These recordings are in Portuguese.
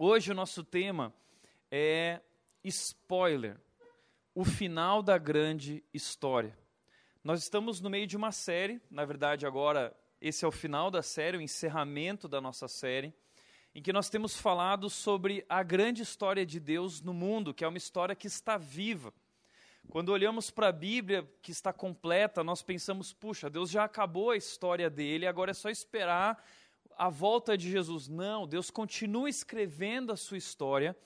Hoje o nosso tema é spoiler, o final da grande história. Nós estamos no meio de uma série, na verdade agora esse é o final da série, o encerramento da nossa série, em que nós temos falado sobre a grande história de Deus no mundo, que é uma história que está viva. Quando olhamos para a Bíblia, que está completa, nós pensamos, puxa, Deus já acabou a história dele, agora é só esperar a volta de Jesus. Não, Deus continua escrevendo a sua história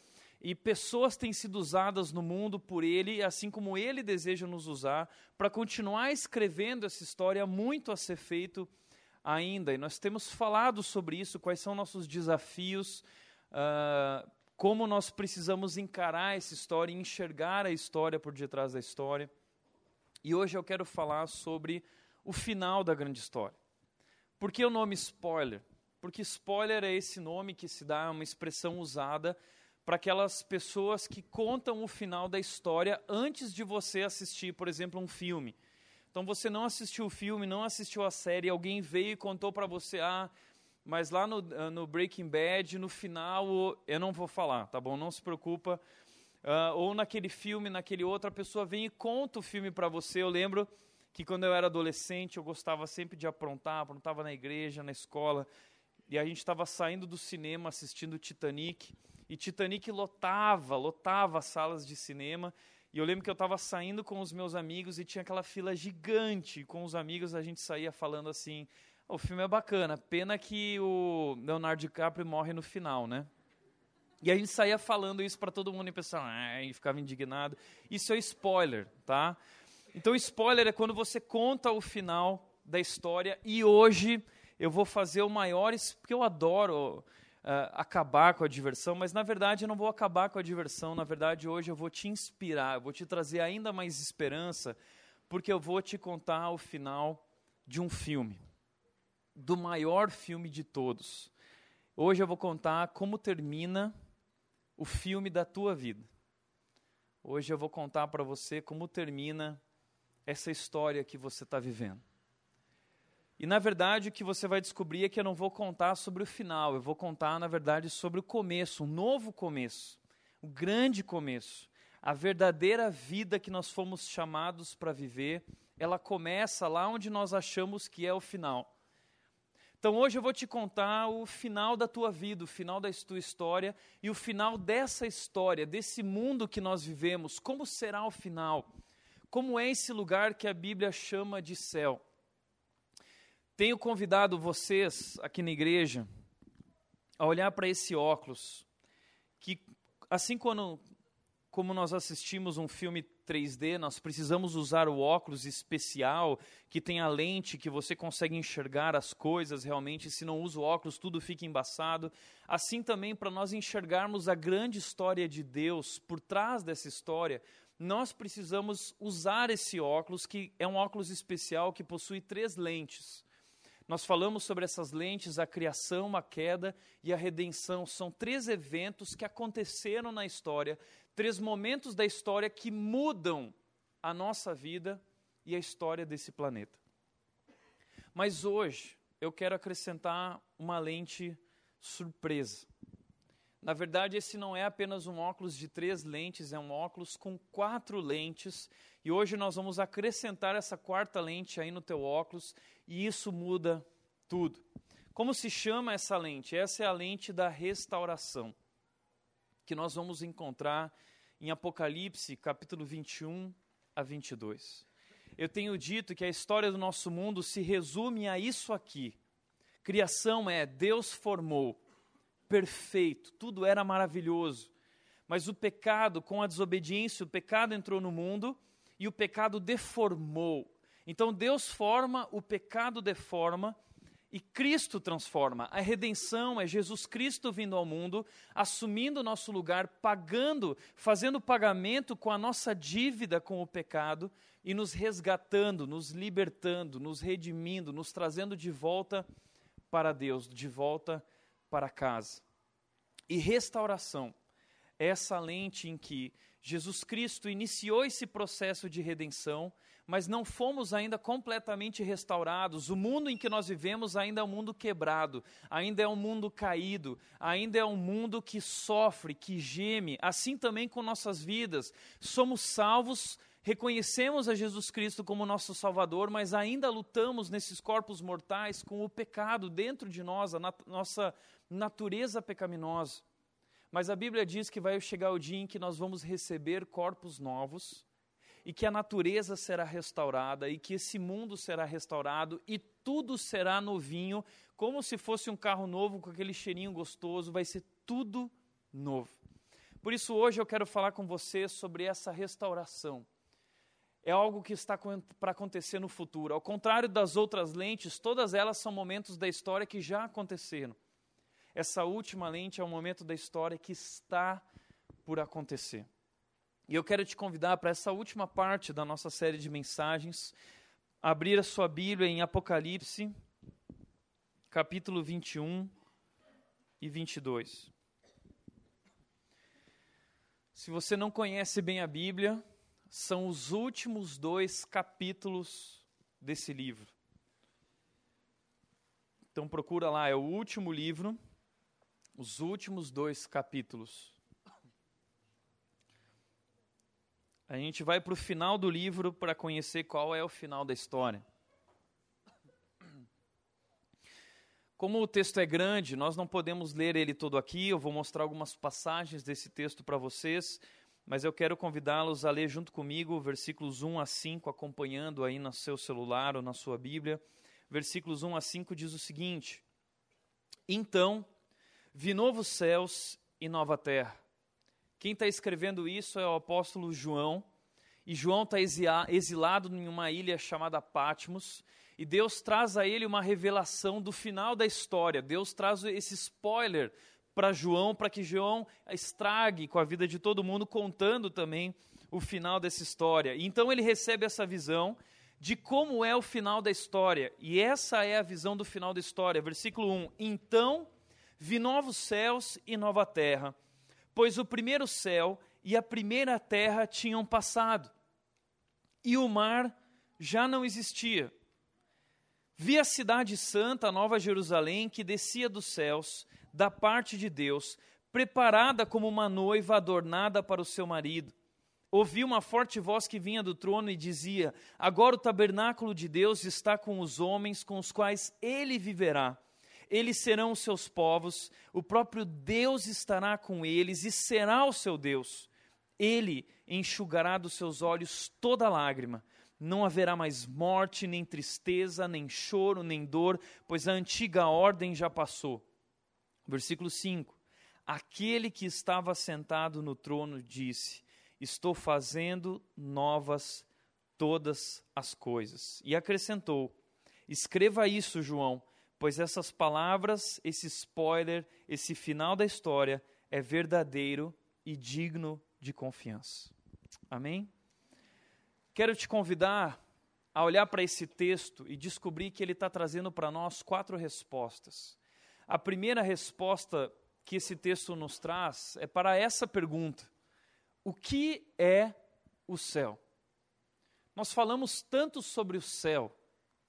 e pessoas têm sido usadas no mundo por Ele, assim como Ele deseja nos usar, para continuar escrevendo essa história, muito a ser feito ainda. E nós temos falado sobre isso, quais são nossos desafios, uh, como nós precisamos encarar essa história e enxergar a história por detrás da história. E hoje eu quero falar sobre o final da grande história. Por que o nome spoiler? Porque spoiler é esse nome que se dá, uma expressão usada para aquelas pessoas que contam o final da história antes de você assistir, por exemplo, um filme. Então você não assistiu o filme, não assistiu a série, alguém veio e contou para você, ah, mas lá no, ah, no, Breaking Bad, no final, eu não vou falar, tá bom? Não se preocupa. Uh, ou naquele filme, naquele outro, a pessoa vem e conta o filme para você. Eu lembro que quando eu era adolescente, eu gostava sempre de aprontar, aprontava na igreja, na escola e a gente estava saindo do cinema assistindo Titanic, e Titanic lotava, lotava as salas de cinema, e eu lembro que eu estava saindo com os meus amigos e tinha aquela fila gigante, e com os amigos a gente saía falando assim, o filme é bacana, pena que o Leonardo DiCaprio morre no final, né? E a gente saía falando isso para todo mundo e pensava, ah, e ficava indignado. Isso é spoiler, tá? Então, spoiler é quando você conta o final da história e hoje eu vou fazer o maior, porque eu adoro uh, acabar com a diversão, mas na verdade eu não vou acabar com a diversão, na verdade hoje eu vou te inspirar, eu vou te trazer ainda mais esperança, porque eu vou te contar o final de um filme, do maior filme de todos. Hoje eu vou contar como termina o filme da tua vida. Hoje eu vou contar para você como termina essa história que você está vivendo. E na verdade o que você vai descobrir é que eu não vou contar sobre o final, eu vou contar na verdade sobre o começo, um novo começo, o um grande começo. A verdadeira vida que nós fomos chamados para viver, ela começa lá onde nós achamos que é o final. Então hoje eu vou te contar o final da tua vida, o final da tua história e o final dessa história, desse mundo que nós vivemos. Como será o final? Como é esse lugar que a Bíblia chama de céu? Tenho convidado vocês aqui na igreja a olhar para esse óculos, que assim quando, como nós assistimos um filme 3D, nós precisamos usar o óculos especial que tem a lente que você consegue enxergar as coisas realmente. Se não usa o óculos, tudo fica embaçado. Assim também, para nós enxergarmos a grande história de Deus por trás dessa história, nós precisamos usar esse óculos, que é um óculos especial que possui três lentes. Nós falamos sobre essas lentes, a criação, a queda e a redenção. São três eventos que aconteceram na história, três momentos da história que mudam a nossa vida e a história desse planeta. Mas hoje eu quero acrescentar uma lente surpresa. Na verdade, esse não é apenas um óculos de três lentes, é um óculos com quatro lentes. E hoje nós vamos acrescentar essa quarta lente aí no teu óculos e isso muda tudo. Como se chama essa lente? Essa é a lente da restauração, que nós vamos encontrar em Apocalipse, capítulo 21 a 22. Eu tenho dito que a história do nosso mundo se resume a isso aqui. Criação é Deus formou, perfeito, tudo era maravilhoso. Mas o pecado, com a desobediência, o pecado entrou no mundo e o pecado deformou. Então Deus forma, o pecado deforma e Cristo transforma. A redenção é Jesus Cristo vindo ao mundo, assumindo o nosso lugar, pagando, fazendo pagamento com a nossa dívida com o pecado e nos resgatando, nos libertando, nos redimindo, nos trazendo de volta para Deus, de volta para casa. E restauração é essa lente em que Jesus Cristo iniciou esse processo de redenção, mas não fomos ainda completamente restaurados. O mundo em que nós vivemos ainda é um mundo quebrado, ainda é um mundo caído, ainda é um mundo que sofre, que geme. Assim também com nossas vidas. Somos salvos, reconhecemos a Jesus Cristo como nosso Salvador, mas ainda lutamos nesses corpos mortais com o pecado dentro de nós, a nat nossa natureza pecaminosa. Mas a Bíblia diz que vai chegar o dia em que nós vamos receber corpos novos e que a natureza será restaurada e que esse mundo será restaurado e tudo será novinho, como se fosse um carro novo com aquele cheirinho gostoso, vai ser tudo novo. Por isso hoje eu quero falar com você sobre essa restauração. É algo que está para acontecer no futuro. Ao contrário das outras lentes, todas elas são momentos da história que já aconteceram. Essa última lente é um momento da história que está por acontecer. E eu quero te convidar para essa última parte da nossa série de mensagens, abrir a sua Bíblia em Apocalipse, capítulo 21 e 22. Se você não conhece bem a Bíblia, são os últimos dois capítulos desse livro. Então procura lá, é o último livro, os últimos dois capítulos. A gente vai para o final do livro para conhecer qual é o final da história. Como o texto é grande, nós não podemos ler ele todo aqui. Eu vou mostrar algumas passagens desse texto para vocês, mas eu quero convidá-los a ler junto comigo versículos 1 a 5, acompanhando aí no seu celular ou na sua Bíblia. Versículos 1 a 5 diz o seguinte: Então vi novos céus e nova terra quem está escrevendo isso é o apóstolo João, e João está exilado em uma ilha chamada Patmos, e Deus traz a ele uma revelação do final da história. Deus traz esse spoiler para João, para que João estrague com a vida de todo mundo, contando também o final dessa história. E então ele recebe essa visão de como é o final da história. E essa é a visão do final da história. Versículo 1: Então vi novos céus e nova terra pois o primeiro céu e a primeira terra tinham passado, e o mar já não existia. Vi a cidade santa, a Nova Jerusalém, que descia dos céus, da parte de Deus, preparada como uma noiva adornada para o seu marido. Ouvi uma forte voz que vinha do trono e dizia: Agora o tabernáculo de Deus está com os homens com os quais ele viverá eles serão os seus povos, o próprio Deus estará com eles e será o seu Deus. Ele enxugará dos seus olhos toda lágrima. Não haverá mais morte, nem tristeza, nem choro, nem dor, pois a antiga ordem já passou. Versículo 5: Aquele que estava sentado no trono disse: Estou fazendo novas todas as coisas. E acrescentou: Escreva isso, João pois essas palavras, esse spoiler, esse final da história é verdadeiro e digno de confiança. Amém? Quero te convidar a olhar para esse texto e descobrir que ele está trazendo para nós quatro respostas. A primeira resposta que esse texto nos traz é para essa pergunta: O que é o céu? Nós falamos tanto sobre o céu,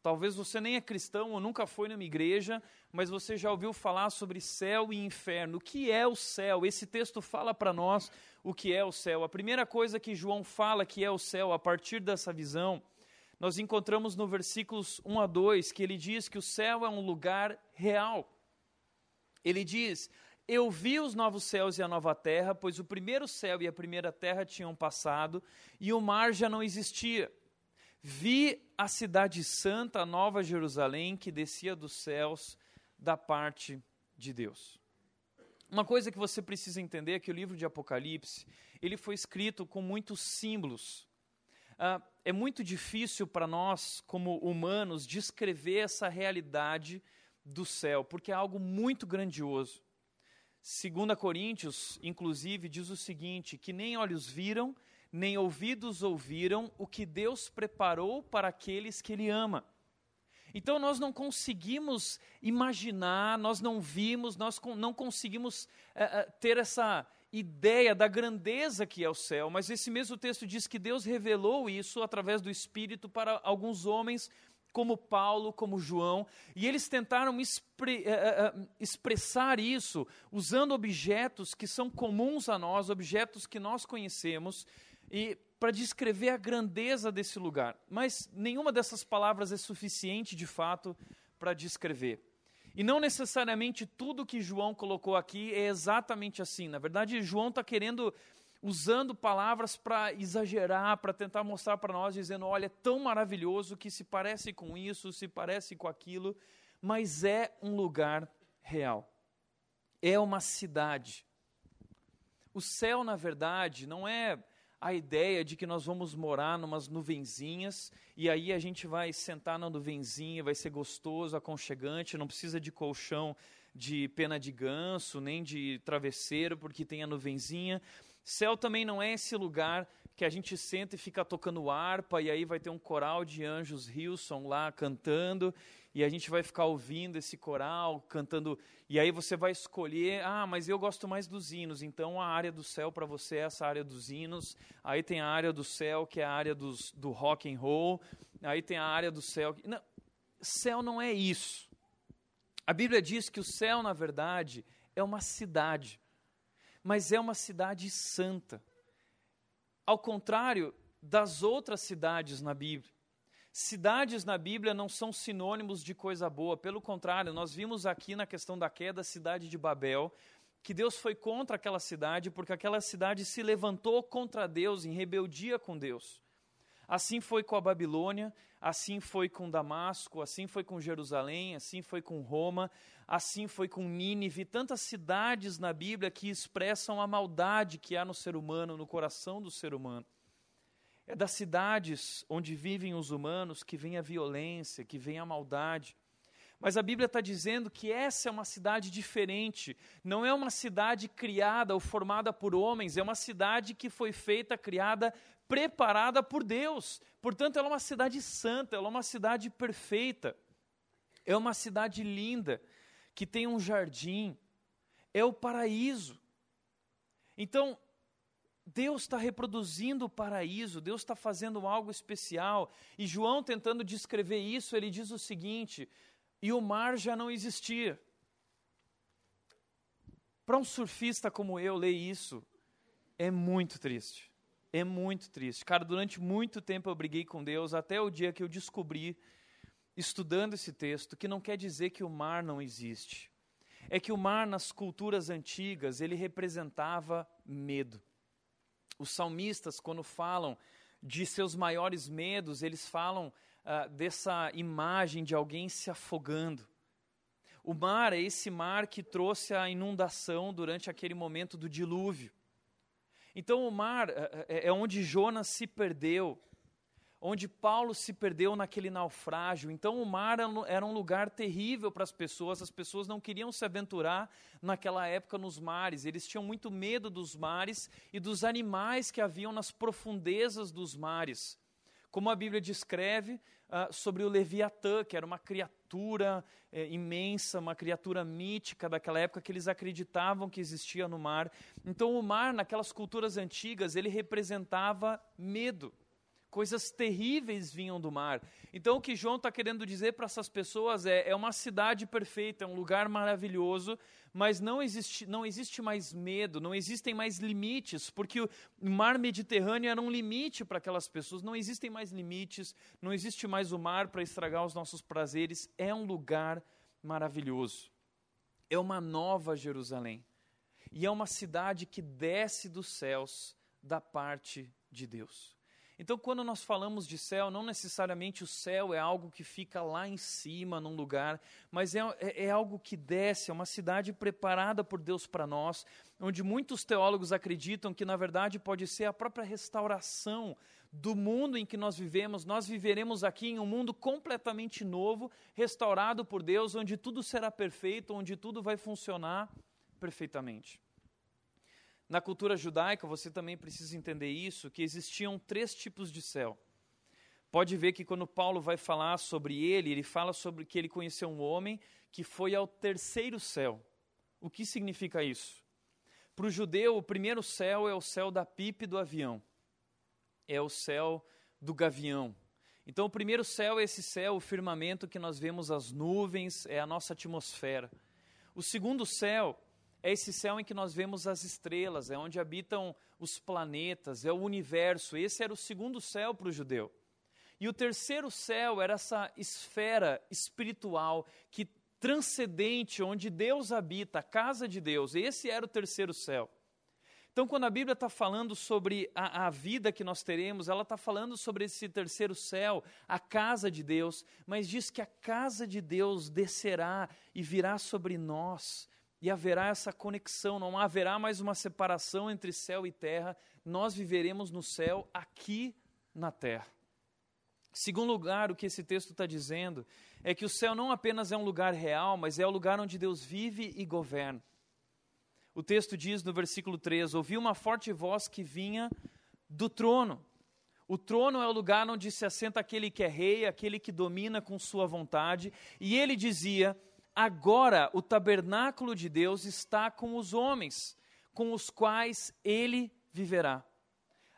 Talvez você nem é cristão ou nunca foi numa igreja, mas você já ouviu falar sobre céu e inferno. O que é o céu? Esse texto fala para nós o que é o céu. A primeira coisa que João fala que é o céu, a partir dessa visão, nós encontramos no versículos 1 a 2, que ele diz que o céu é um lugar real. Ele diz: Eu vi os novos céus e a nova terra, pois o primeiro céu e a primeira terra tinham passado e o mar já não existia. Vi a cidade santa, nova Jerusalém, que descia dos céus da parte de Deus. Uma coisa que você precisa entender é que o livro de Apocalipse ele foi escrito com muitos símbolos. Ah, é muito difícil para nós, como humanos, descrever essa realidade do céu, porque é algo muito grandioso. 2 Coríntios, inclusive, diz o seguinte: que nem olhos viram, nem ouvidos ouviram o que Deus preparou para aqueles que Ele ama. Então nós não conseguimos imaginar, nós não vimos, nós não conseguimos uh, uh, ter essa ideia da grandeza que é o céu, mas esse mesmo texto diz que Deus revelou isso através do Espírito para alguns homens, como Paulo, como João, e eles tentaram expre uh, expressar isso usando objetos que são comuns a nós, objetos que nós conhecemos, e para descrever a grandeza desse lugar. Mas nenhuma dessas palavras é suficiente, de fato, para descrever. E não necessariamente tudo que João colocou aqui é exatamente assim. Na verdade, João está querendo, usando palavras para exagerar, para tentar mostrar para nós, dizendo: olha, é tão maravilhoso que se parece com isso, se parece com aquilo, mas é um lugar real. É uma cidade. O céu, na verdade, não é a ideia de que nós vamos morar numas nuvenzinhas e aí a gente vai sentar na nuvenzinha, vai ser gostoso, aconchegante, não precisa de colchão de pena de ganso, nem de travesseiro, porque tem a nuvenzinha. Céu também não é esse lugar que a gente senta e fica tocando harpa, e aí vai ter um coral de anjos Hilson lá cantando, e a gente vai ficar ouvindo esse coral cantando, e aí você vai escolher, ah, mas eu gosto mais dos hinos, então a área do céu para você é essa área dos hinos, aí tem a área do céu que é a área dos, do rock and roll, aí tem a área do céu. Não, céu não é isso. A Bíblia diz que o céu, na verdade, é uma cidade, mas é uma cidade santa ao contrário das outras cidades na Bíblia. Cidades na Bíblia não são sinônimos de coisa boa, pelo contrário, nós vimos aqui na questão da queda a cidade de Babel, que Deus foi contra aquela cidade, porque aquela cidade se levantou contra Deus, em rebeldia com Deus. Assim foi com a Babilônia, assim foi com Damasco, assim foi com Jerusalém, assim foi com Roma, assim foi com Nínive, tantas cidades na Bíblia que expressam a maldade que há no ser humano, no coração do ser humano. É das cidades onde vivem os humanos que vem a violência, que vem a maldade. Mas a Bíblia está dizendo que essa é uma cidade diferente. Não é uma cidade criada ou formada por homens, é uma cidade que foi feita, criada, preparada por Deus. Portanto, ela é uma cidade santa, ela é uma cidade perfeita. É uma cidade linda que tem um jardim, é o paraíso. Então, Deus está reproduzindo o paraíso, Deus está fazendo algo especial. E João, tentando descrever isso, ele diz o seguinte: e o mar já não existia. Para um surfista como eu, ler isso é muito triste. É muito triste. Cara, durante muito tempo eu briguei com Deus, até o dia que eu descobri estudando esse texto que não quer dizer que o mar não existe. É que o mar nas culturas antigas, ele representava medo. Os salmistas, quando falam de seus maiores medos, eles falam uh, dessa imagem de alguém se afogando. O mar é esse mar que trouxe a inundação durante aquele momento do dilúvio. Então, o mar é, é onde Jonas se perdeu, onde Paulo se perdeu naquele naufrágio. Então, o mar era um lugar terrível para as pessoas, as pessoas não queriam se aventurar naquela época nos mares, eles tinham muito medo dos mares e dos animais que haviam nas profundezas dos mares. Como a Bíblia descreve uh, sobre o Leviatã, que era uma criatura eh, imensa, uma criatura mítica daquela época que eles acreditavam que existia no mar. Então, o mar, naquelas culturas antigas, ele representava medo coisas terríveis vinham do mar. Então, o que João está querendo dizer para essas pessoas é: é uma cidade perfeita, é um lugar maravilhoso, mas não existe, não existe mais medo, não existem mais limites, porque o mar Mediterrâneo era um limite para aquelas pessoas, não existem mais limites, não existe mais o mar para estragar os nossos prazeres, é um lugar maravilhoso. É uma nova Jerusalém. E é uma cidade que desce dos céus da parte de Deus. Então, quando nós falamos de céu, não necessariamente o céu é algo que fica lá em cima, num lugar, mas é, é, é algo que desce, é uma cidade preparada por Deus para nós, onde muitos teólogos acreditam que, na verdade, pode ser a própria restauração do mundo em que nós vivemos. Nós viveremos aqui em um mundo completamente novo, restaurado por Deus, onde tudo será perfeito, onde tudo vai funcionar perfeitamente. Na cultura judaica, você também precisa entender isso, que existiam três tipos de céu. Pode ver que quando Paulo vai falar sobre ele, ele fala sobre que ele conheceu um homem que foi ao terceiro céu. O que significa isso? Para o judeu, o primeiro céu é o céu da pipe do avião, é o céu do gavião. Então, o primeiro céu é esse céu, o firmamento que nós vemos as nuvens, é a nossa atmosfera. O segundo céu é esse céu em que nós vemos as estrelas, é onde habitam os planetas, é o universo. Esse era o segundo céu para o judeu. E o terceiro céu era essa esfera espiritual que transcendente, onde Deus habita, a casa de Deus. Esse era o terceiro céu. Então, quando a Bíblia está falando sobre a, a, vida que nós teremos, ela está falando sobre esse terceiro céu, a casa de Deus, mas diz que a casa de Deus descerá e virá sobre nós, e haverá essa conexão, não haverá mais uma separação entre céu e terra, nós viveremos no céu aqui na terra. Segundo lugar, o que esse texto está dizendo é que o céu não apenas é um lugar real, mas é o lugar onde Deus vive e governa. O texto diz no versículo 3: Ouvi uma forte voz que vinha do trono. O trono é o lugar onde se assenta aquele que é rei, aquele que domina com sua vontade. E ele dizia: Agora o tabernáculo de Deus está com os homens, com os quais ele viverá.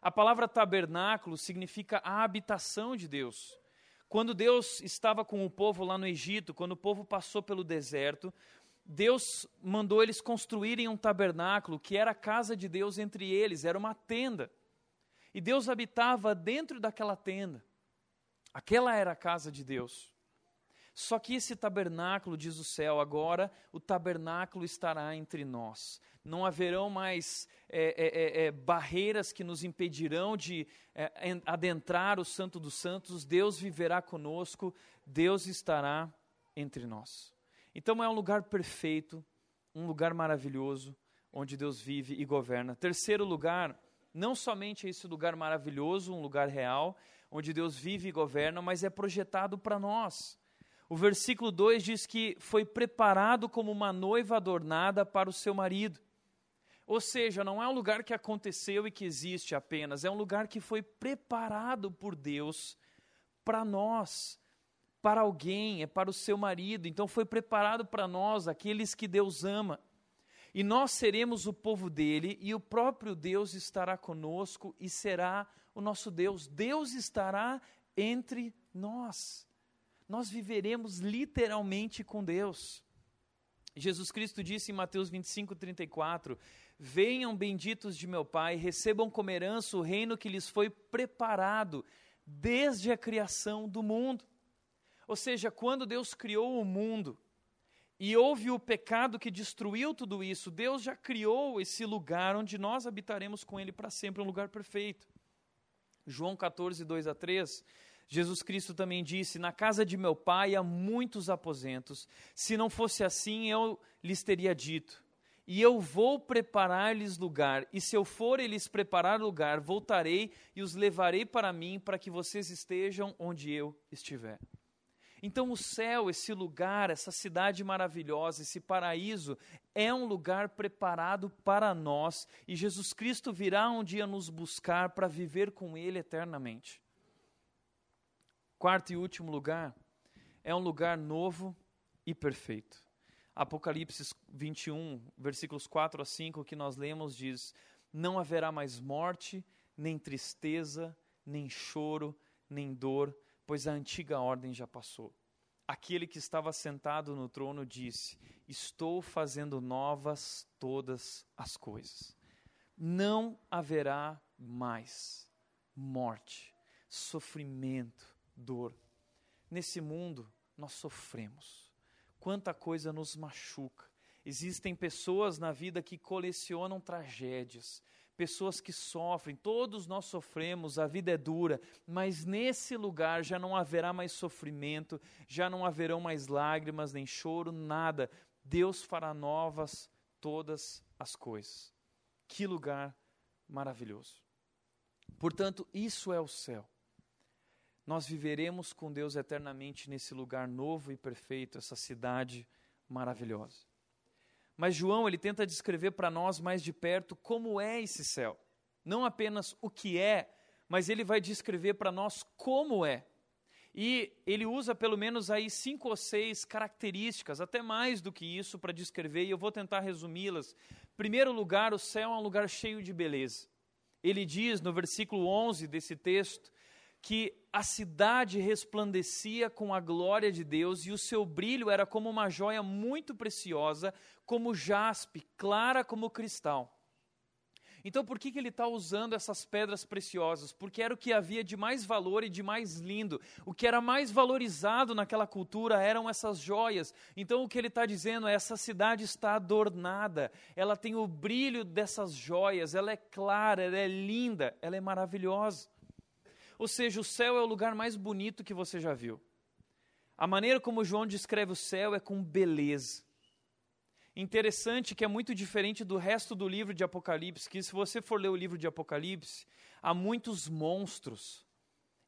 A palavra tabernáculo significa a habitação de Deus. Quando Deus estava com o povo lá no Egito, quando o povo passou pelo deserto, Deus mandou eles construírem um tabernáculo que era a casa de Deus entre eles, era uma tenda. E Deus habitava dentro daquela tenda. Aquela era a casa de Deus. Só que esse tabernáculo, diz o céu, agora o tabernáculo estará entre nós. Não haverão mais é, é, é, é barreiras que nos impedirão de é, adentrar o Santo dos Santos. Deus viverá conosco, Deus estará entre nós. Então é um lugar perfeito, um lugar maravilhoso, onde Deus vive e governa. Terceiro lugar, não somente esse lugar maravilhoso, um lugar real, onde Deus vive e governa, mas é projetado para nós. O versículo 2 diz que foi preparado como uma noiva adornada para o seu marido. Ou seja, não é um lugar que aconteceu e que existe apenas, é um lugar que foi preparado por Deus para nós, para alguém, é para o seu marido. Então foi preparado para nós, aqueles que Deus ama. E nós seremos o povo dele, e o próprio Deus estará conosco e será o nosso Deus. Deus estará entre nós nós viveremos literalmente com Deus. Jesus Cristo disse em Mateus 25, 34: Venham benditos de meu Pai, recebam como herança o reino que lhes foi preparado desde a criação do mundo. Ou seja, quando Deus criou o mundo e houve o pecado que destruiu tudo isso, Deus já criou esse lugar onde nós habitaremos com Ele para sempre, um lugar perfeito. João 14, 2 a 3 Jesus Cristo também disse: Na casa de meu pai há muitos aposentos. Se não fosse assim, eu lhes teria dito. E eu vou preparar-lhes lugar. E se eu for e lhes preparar lugar, voltarei e os levarei para mim, para que vocês estejam onde eu estiver. Então, o céu, esse lugar, essa cidade maravilhosa, esse paraíso, é um lugar preparado para nós e Jesus Cristo virá um dia nos buscar para viver com Ele eternamente. Quarto e último lugar, é um lugar novo e perfeito. Apocalipse 21, versículos 4 a 5, que nós lemos, diz: Não haverá mais morte, nem tristeza, nem choro, nem dor, pois a antiga ordem já passou. Aquele que estava sentado no trono disse: Estou fazendo novas todas as coisas. Não haverá mais morte, sofrimento, dor. Nesse mundo, nós sofremos. Quanta coisa nos machuca. Existem pessoas na vida que colecionam tragédias, pessoas que sofrem, todos nós sofremos, a vida é dura, mas nesse lugar já não haverá mais sofrimento, já não haverão mais lágrimas, nem choro, nada. Deus fará novas todas as coisas. Que lugar maravilhoso. Portanto, isso é o céu nós viveremos com Deus eternamente nesse lugar novo e perfeito, essa cidade maravilhosa. Mas João, ele tenta descrever para nós mais de perto como é esse céu. Não apenas o que é, mas ele vai descrever para nós como é. E ele usa pelo menos aí cinco ou seis características, até mais do que isso, para descrever, e eu vou tentar resumi-las. Primeiro lugar, o céu é um lugar cheio de beleza. Ele diz no versículo 11 desse texto que a cidade resplandecia com a glória de Deus e o seu brilho era como uma joia muito preciosa, como jaspe, clara como cristal. Então, por que, que ele está usando essas pedras preciosas? Porque era o que havia de mais valor e de mais lindo. O que era mais valorizado naquela cultura eram essas joias. Então, o que ele está dizendo é: essa cidade está adornada, ela tem o brilho dessas joias, ela é clara, ela é linda, ela é maravilhosa. Ou seja, o céu é o lugar mais bonito que você já viu. A maneira como João descreve o céu é com beleza. Interessante que é muito diferente do resto do livro de Apocalipse, que se você for ler o livro de Apocalipse, há muitos monstros.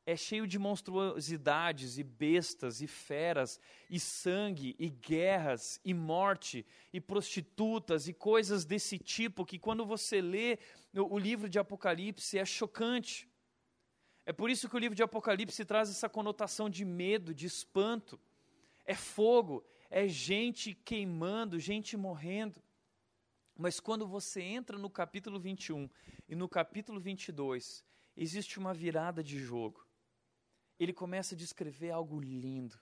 É cheio de monstruosidades e bestas e feras e sangue e guerras e morte e prostitutas e coisas desse tipo que quando você lê o livro de Apocalipse é chocante. É por isso que o livro de Apocalipse traz essa conotação de medo, de espanto. É fogo, é gente queimando, gente morrendo. Mas quando você entra no capítulo 21 e no capítulo 22, existe uma virada de jogo. Ele começa a descrever algo lindo.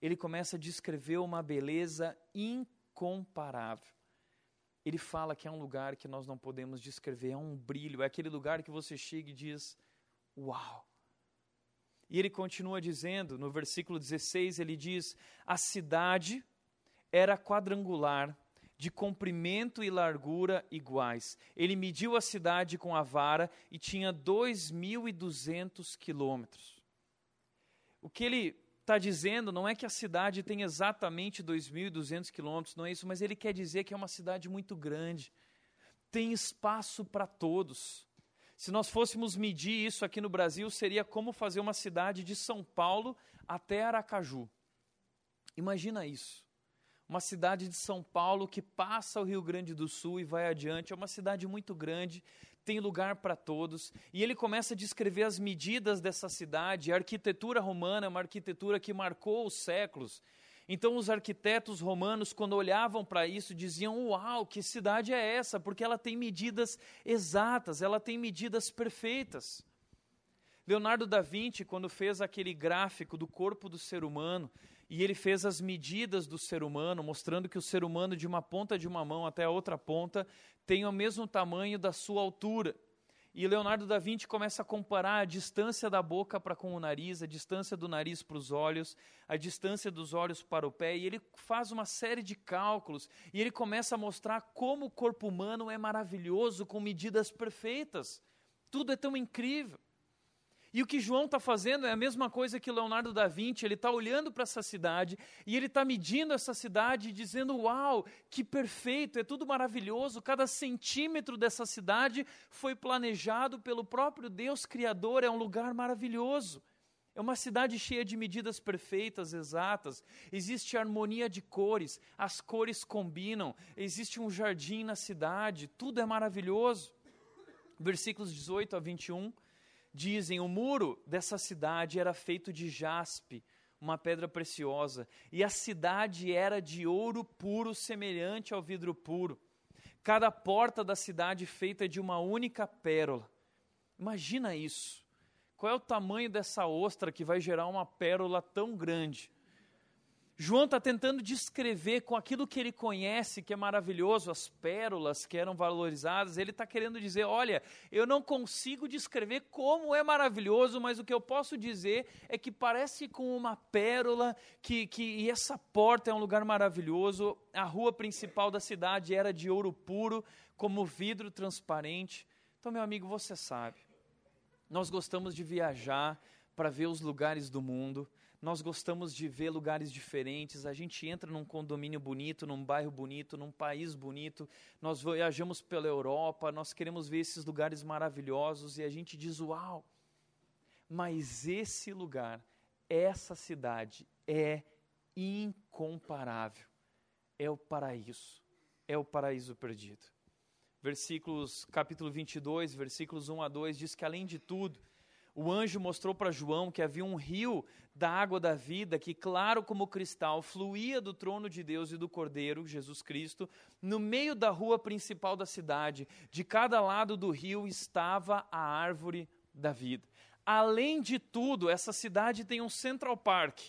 Ele começa a descrever uma beleza incomparável. Ele fala que é um lugar que nós não podemos descrever, é um brilho, é aquele lugar que você chega e diz: Uau! E ele continua dizendo, no versículo 16, ele diz: A cidade era quadrangular, de comprimento e largura iguais. Ele mediu a cidade com a vara e tinha 2.200 quilômetros. O que ele está dizendo não é que a cidade tem exatamente 2.200 quilômetros, não é isso, mas ele quer dizer que é uma cidade muito grande, tem espaço para todos. Se nós fôssemos medir isso aqui no Brasil, seria como fazer uma cidade de São Paulo até Aracaju. Imagina isso. Uma cidade de São Paulo que passa o Rio Grande do Sul e vai adiante. É uma cidade muito grande, tem lugar para todos. E ele começa a descrever as medidas dessa cidade. A arquitetura romana é uma arquitetura que marcou os séculos. Então, os arquitetos romanos, quando olhavam para isso, diziam: Uau, que cidade é essa? Porque ela tem medidas exatas, ela tem medidas perfeitas. Leonardo da Vinci, quando fez aquele gráfico do corpo do ser humano, e ele fez as medidas do ser humano, mostrando que o ser humano, de uma ponta de uma mão até a outra ponta, tem o mesmo tamanho da sua altura. E Leonardo da Vinci começa a comparar a distância da boca para com o nariz, a distância do nariz para os olhos, a distância dos olhos para o pé, e ele faz uma série de cálculos, e ele começa a mostrar como o corpo humano é maravilhoso, com medidas perfeitas. Tudo é tão incrível. E o que João está fazendo é a mesma coisa que Leonardo da Vinci, ele está olhando para essa cidade e ele está medindo essa cidade e dizendo: Uau, que perfeito, é tudo maravilhoso, cada centímetro dessa cidade foi planejado pelo próprio Deus Criador, é um lugar maravilhoso. É uma cidade cheia de medidas perfeitas, exatas. Existe harmonia de cores, as cores combinam. Existe um jardim na cidade, tudo é maravilhoso. Versículos 18 a 21 dizem: o muro dessa cidade era feito de jaspe, uma pedra preciosa, e a cidade era de ouro puro, semelhante ao vidro puro. Cada porta da cidade feita de uma única pérola. Imagina isso. Qual é o tamanho dessa ostra que vai gerar uma pérola tão grande? João está tentando descrever com aquilo que ele conhece, que é maravilhoso, as pérolas que eram valorizadas, ele está querendo dizer: olha, eu não consigo descrever como é maravilhoso, mas o que eu posso dizer é que parece com uma pérola, que, que e essa porta é um lugar maravilhoso, a rua principal da cidade era de ouro puro, como vidro transparente. Então, meu amigo, você sabe, nós gostamos de viajar para ver os lugares do mundo nós gostamos de ver lugares diferentes, a gente entra num condomínio bonito, num bairro bonito, num país bonito, nós viajamos pela Europa, nós queremos ver esses lugares maravilhosos e a gente diz: Uau! Mas esse lugar, essa cidade é incomparável. É o paraíso, é o paraíso perdido. Versículos, capítulo 22, versículos 1 a 2 diz que além de tudo, o anjo mostrou para João que havia um rio da água da vida que, claro como cristal, fluía do trono de Deus e do Cordeiro, Jesus Cristo, no meio da rua principal da cidade. De cada lado do rio estava a árvore da vida. Além de tudo, essa cidade tem um Central Park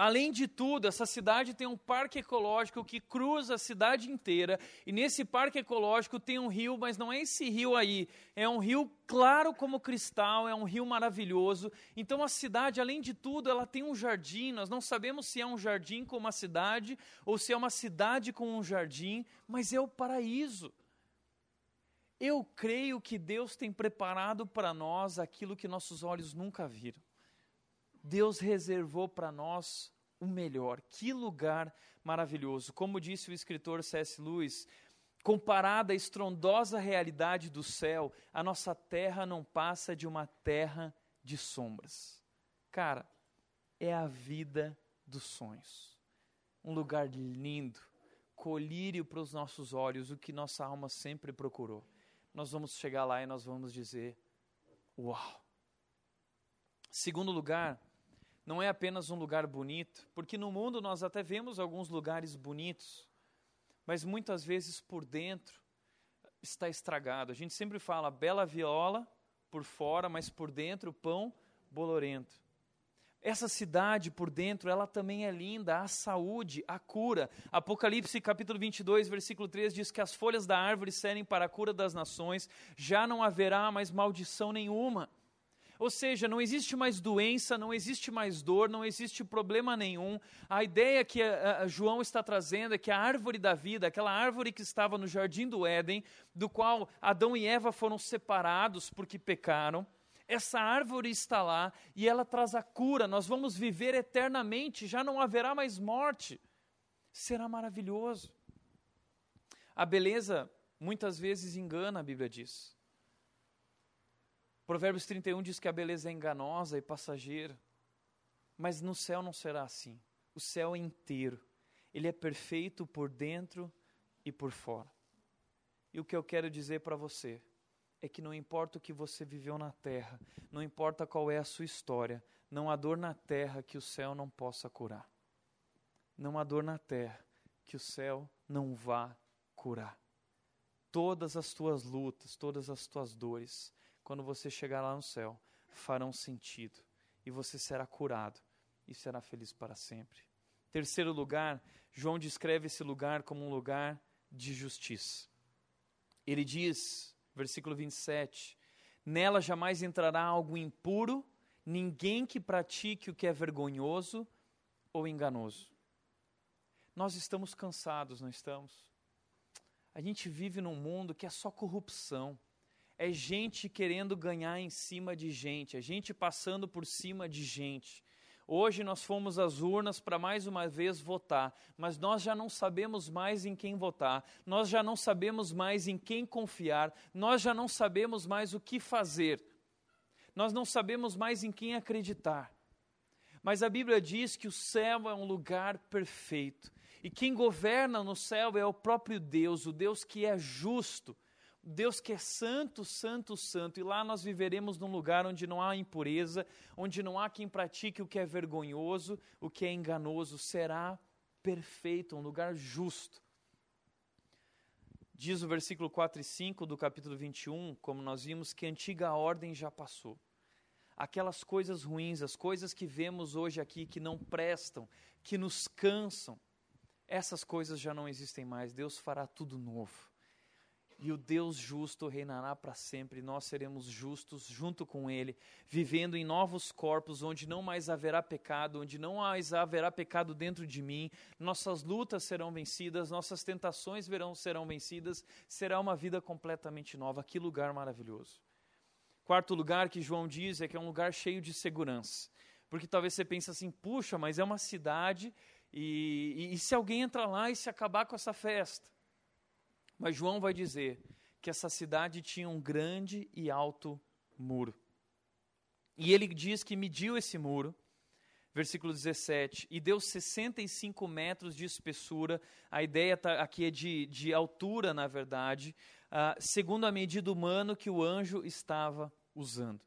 Além de tudo, essa cidade tem um parque ecológico que cruza a cidade inteira, e nesse parque ecológico tem um rio, mas não é esse rio aí, é um rio claro como cristal, é um rio maravilhoso. Então a cidade, além de tudo, ela tem um jardim. Nós não sabemos se é um jardim com uma cidade ou se é uma cidade com um jardim, mas é o paraíso. Eu creio que Deus tem preparado para nós aquilo que nossos olhos nunca viram. Deus reservou para nós o melhor. Que lugar maravilhoso. Como disse o escritor C.S. Lewis, comparada à estrondosa realidade do céu, a nossa terra não passa de uma terra de sombras. Cara, é a vida dos sonhos. Um lugar lindo, colírio para os nossos olhos, o que nossa alma sempre procurou. Nós vamos chegar lá e nós vamos dizer: Uau! Segundo lugar, não é apenas um lugar bonito, porque no mundo nós até vemos alguns lugares bonitos, mas muitas vezes por dentro está estragado. A gente sempre fala bela viola por fora, mas por dentro pão bolorento. Essa cidade por dentro, ela também é linda, a saúde, a cura. Apocalipse capítulo 22, versículo 3 diz que as folhas da árvore serem para a cura das nações, já não haverá mais maldição nenhuma. Ou seja, não existe mais doença, não existe mais dor, não existe problema nenhum. A ideia que a, eh, a eh, João está trazendo é que a árvore da vida, aquela árvore que estava no jardim do Éden, do qual Adão e Eva foram separados porque pecaram, essa árvore está lá e ela traz a cura. Nós vamos viver eternamente, já não haverá mais morte. Será maravilhoso. A beleza muitas vezes engana, a Bíblia diz. Provérbios 31 diz que a beleza é enganosa e passageira. Mas no céu não será assim. O céu é inteiro. Ele é perfeito por dentro e por fora. E o que eu quero dizer para você é que não importa o que você viveu na terra, não importa qual é a sua história, não há dor na terra que o céu não possa curar. Não há dor na terra que o céu não vá curar. Todas as tuas lutas, todas as tuas dores, quando você chegar lá no céu, farão sentido e você será curado e será feliz para sempre. Terceiro lugar, João descreve esse lugar como um lugar de justiça. Ele diz, versículo 27, Nela jamais entrará algo impuro, ninguém que pratique o que é vergonhoso ou enganoso. Nós estamos cansados, não estamos? A gente vive num mundo que é só corrupção é gente querendo ganhar em cima de gente, é gente passando por cima de gente. Hoje nós fomos às urnas para mais uma vez votar, mas nós já não sabemos mais em quem votar, nós já não sabemos mais em quem confiar, nós já não sabemos mais o que fazer, nós não sabemos mais em quem acreditar. Mas a Bíblia diz que o céu é um lugar perfeito, e quem governa no céu é o próprio Deus, o Deus que é justo Deus que é santo, santo, santo, e lá nós viveremos num lugar onde não há impureza, onde não há quem pratique o que é vergonhoso, o que é enganoso, será perfeito, um lugar justo. Diz o versículo 4 e 5 do capítulo 21, como nós vimos, que a antiga ordem já passou. Aquelas coisas ruins, as coisas que vemos hoje aqui que não prestam, que nos cansam, essas coisas já não existem mais. Deus fará tudo novo e o Deus justo reinará para sempre, nós seremos justos junto com Ele, vivendo em novos corpos, onde não mais haverá pecado, onde não mais haverá pecado dentro de mim, nossas lutas serão vencidas, nossas tentações verão, serão vencidas, será uma vida completamente nova. Que lugar maravilhoso. Quarto lugar que João diz é que é um lugar cheio de segurança, porque talvez você pense assim, puxa, mas é uma cidade, e, e, e se alguém entrar lá e se acabar com essa festa? Mas João vai dizer que essa cidade tinha um grande e alto muro. E ele diz que mediu esse muro, versículo 17, e deu 65 metros de espessura. A ideia tá, aqui é de, de altura, na verdade, uh, segundo a medida humana que o anjo estava usando.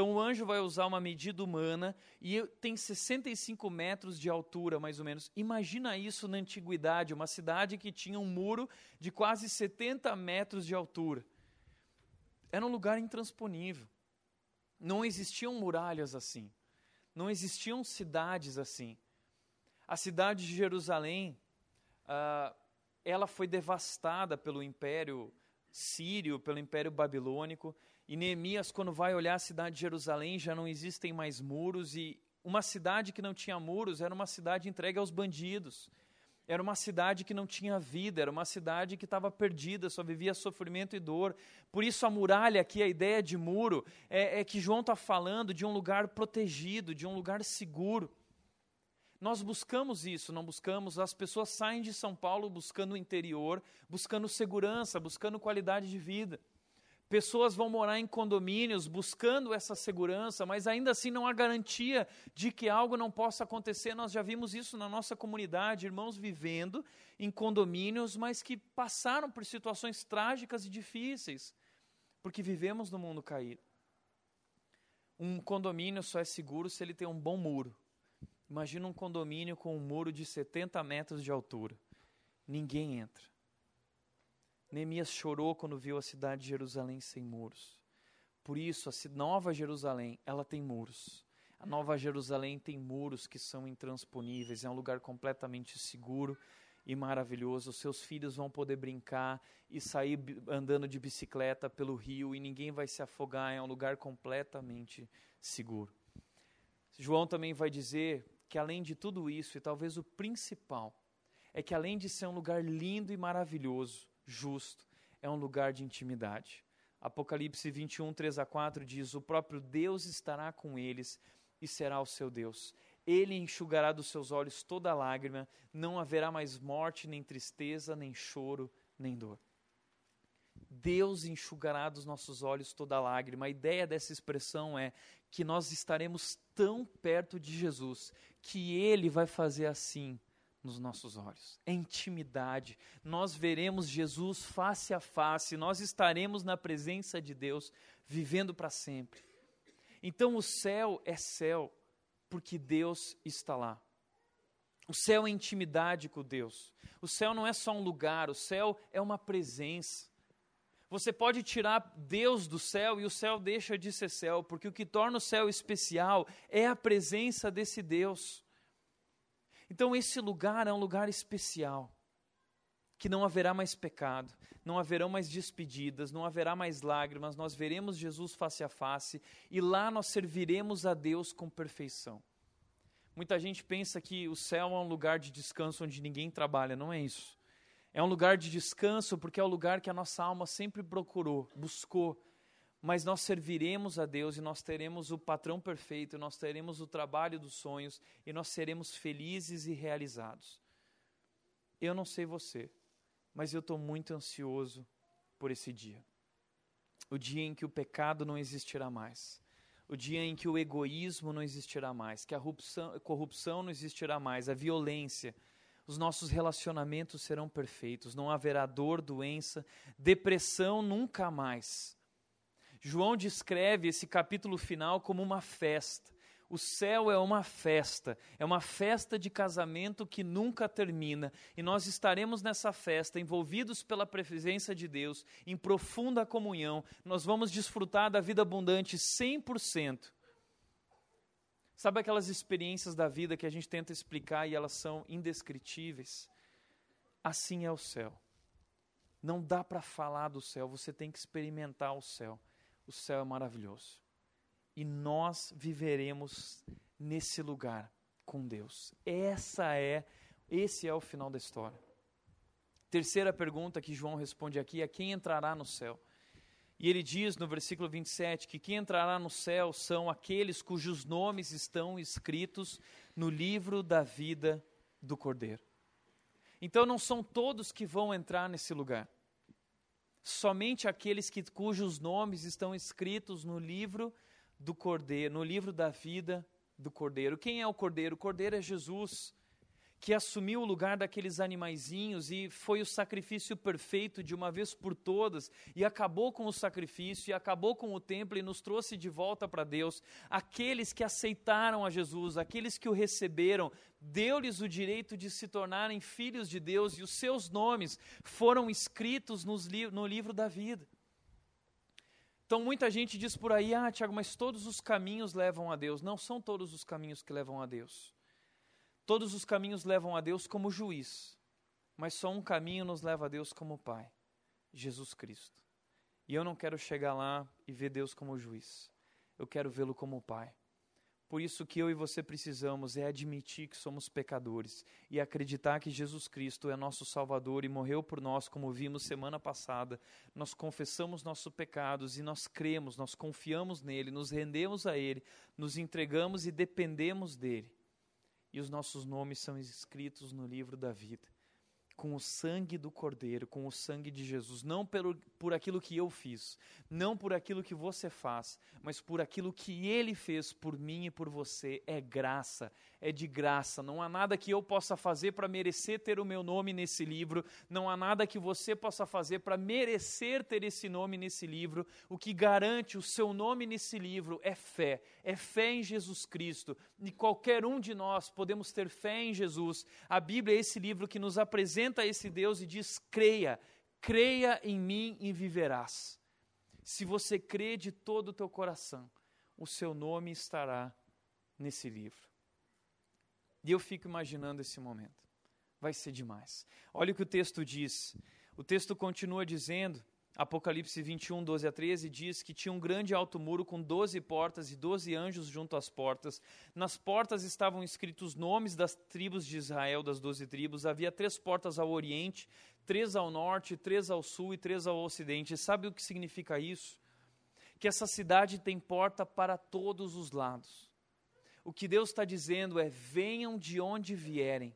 Então o anjo vai usar uma medida humana e tem 65 metros de altura, mais ou menos. Imagina isso na antiguidade, uma cidade que tinha um muro de quase 70 metros de altura. Era um lugar intransponível. Não existiam muralhas assim. Não existiam cidades assim. A cidade de Jerusalém, uh, ela foi devastada pelo Império Sírio, pelo Império Babilônico. E Neemias, quando vai olhar a cidade de Jerusalém, já não existem mais muros. E uma cidade que não tinha muros era uma cidade entregue aos bandidos. Era uma cidade que não tinha vida, era uma cidade que estava perdida, só vivia sofrimento e dor. Por isso, a muralha aqui, a ideia de muro, é, é que João está falando de um lugar protegido, de um lugar seguro. Nós buscamos isso, não buscamos. As pessoas saem de São Paulo buscando o interior, buscando segurança, buscando qualidade de vida. Pessoas vão morar em condomínios buscando essa segurança, mas ainda assim não há garantia de que algo não possa acontecer. Nós já vimos isso na nossa comunidade, irmãos vivendo em condomínios, mas que passaram por situações trágicas e difíceis, porque vivemos no mundo caído. Um condomínio só é seguro se ele tem um bom muro. Imagina um condomínio com um muro de 70 metros de altura. Ninguém entra. Neemias chorou quando viu a cidade de Jerusalém sem muros. Por isso, a nova Jerusalém, ela tem muros. A nova Jerusalém tem muros que são intransponíveis, é um lugar completamente seguro e maravilhoso. Os seus filhos vão poder brincar e sair andando de bicicleta pelo rio e ninguém vai se afogar, é um lugar completamente seguro. João também vai dizer que além de tudo isso, e talvez o principal, é que além de ser um lugar lindo e maravilhoso, justo, é um lugar de intimidade. Apocalipse 21, 3 a 4 diz: O próprio Deus estará com eles e será o seu Deus. Ele enxugará dos seus olhos toda lágrima, não haverá mais morte, nem tristeza, nem choro, nem dor. Deus enxugará dos nossos olhos toda lágrima. A ideia dessa expressão é que nós estaremos tão perto de Jesus que Ele vai fazer assim nos nossos olhos. É intimidade. Nós veremos Jesus face a face, nós estaremos na presença de Deus, vivendo para sempre. Então o céu é céu porque Deus está lá. O céu é intimidade com Deus. O céu não é só um lugar, o céu é uma presença. Você pode tirar Deus do céu e o céu deixa de ser céu, porque o que torna o céu especial é a presença desse Deus. Então, esse lugar é um lugar especial, que não haverá mais pecado, não haverão mais despedidas, não haverá mais lágrimas, nós veremos Jesus face a face e lá nós serviremos a Deus com perfeição. Muita gente pensa que o céu é um lugar de descanso onde ninguém trabalha, não é isso. É um lugar de descanso porque é o lugar que a nossa alma sempre procurou, buscou. Mas nós serviremos a Deus e nós teremos o patrão perfeito, nós teremos o trabalho dos sonhos e nós seremos felizes e realizados. Eu não sei você, mas eu estou muito ansioso por esse dia. O dia em que o pecado não existirá mais. O dia em que o egoísmo não existirá mais, que a corrupção, não existirá mais, a violência, os nossos relacionamentos serão perfeitos, não haverá dor, doença, depressão nunca mais. João descreve esse capítulo final como uma festa. O céu é uma festa, é uma festa de casamento que nunca termina, e nós estaremos nessa festa envolvidos pela presença de Deus, em profunda comunhão. Nós vamos desfrutar da vida abundante 100%. Sabe aquelas experiências da vida que a gente tenta explicar e elas são indescritíveis? Assim é o céu. Não dá para falar do céu, você tem que experimentar o céu. O céu é maravilhoso. E nós viveremos nesse lugar com Deus. Essa é, esse é o final da história. Terceira pergunta que João responde aqui é quem entrará no céu? E ele diz no versículo 27 que quem entrará no céu são aqueles cujos nomes estão escritos no livro da vida do Cordeiro. Então não são todos que vão entrar nesse lugar. Somente aqueles que, cujos nomes estão escritos no livro do Cordeiro, no livro da vida do Cordeiro. Quem é o Cordeiro? O Cordeiro é Jesus que assumiu o lugar daqueles animaizinhos e foi o sacrifício perfeito de uma vez por todas e acabou com o sacrifício e acabou com o templo e nos trouxe de volta para Deus. Aqueles que aceitaram a Jesus, aqueles que o receberam, deu-lhes o direito de se tornarem filhos de Deus e os seus nomes foram escritos li no livro da vida. Então muita gente diz por aí, ah, Tiago, mas todos os caminhos levam a Deus. Não são todos os caminhos que levam a Deus. Todos os caminhos levam a Deus como juiz, mas só um caminho nos leva a Deus como Pai, Jesus Cristo. E eu não quero chegar lá e ver Deus como juiz. Eu quero vê-lo como Pai. Por isso que eu e você precisamos é admitir que somos pecadores e acreditar que Jesus Cristo é nosso Salvador e morreu por nós, como vimos semana passada. Nós confessamos nossos pecados e nós cremos, nós confiamos nele, nos rendemos a ele, nos entregamos e dependemos dele e os nossos nomes são escritos no livro da vida com o sangue do Cordeiro, com o sangue de Jesus, não pelo, por aquilo que eu fiz, não por aquilo que você faz, mas por aquilo que Ele fez por mim e por você. É graça, é de graça. Não há nada que eu possa fazer para merecer ter o meu nome nesse livro, não há nada que você possa fazer para merecer ter esse nome nesse livro. O que garante o seu nome nesse livro é fé, é fé em Jesus Cristo. E qualquer um de nós podemos ter fé em Jesus. A Bíblia é esse livro que nos apresenta apresenta esse Deus e diz: creia, creia em mim e viverás. Se você crê de todo o teu coração, o seu nome estará nesse livro. E eu fico imaginando esse momento. Vai ser demais. Olha o que o texto diz. O texto continua dizendo Apocalipse 21, 12 a 13 diz que tinha um grande alto muro com doze portas e doze anjos junto às portas. Nas portas estavam escritos nomes das tribos de Israel, das doze tribos. Havia três portas ao oriente, três ao norte, três ao sul e três ao ocidente. E sabe o que significa isso? Que essa cidade tem porta para todos os lados. O que Deus está dizendo é: venham de onde vierem.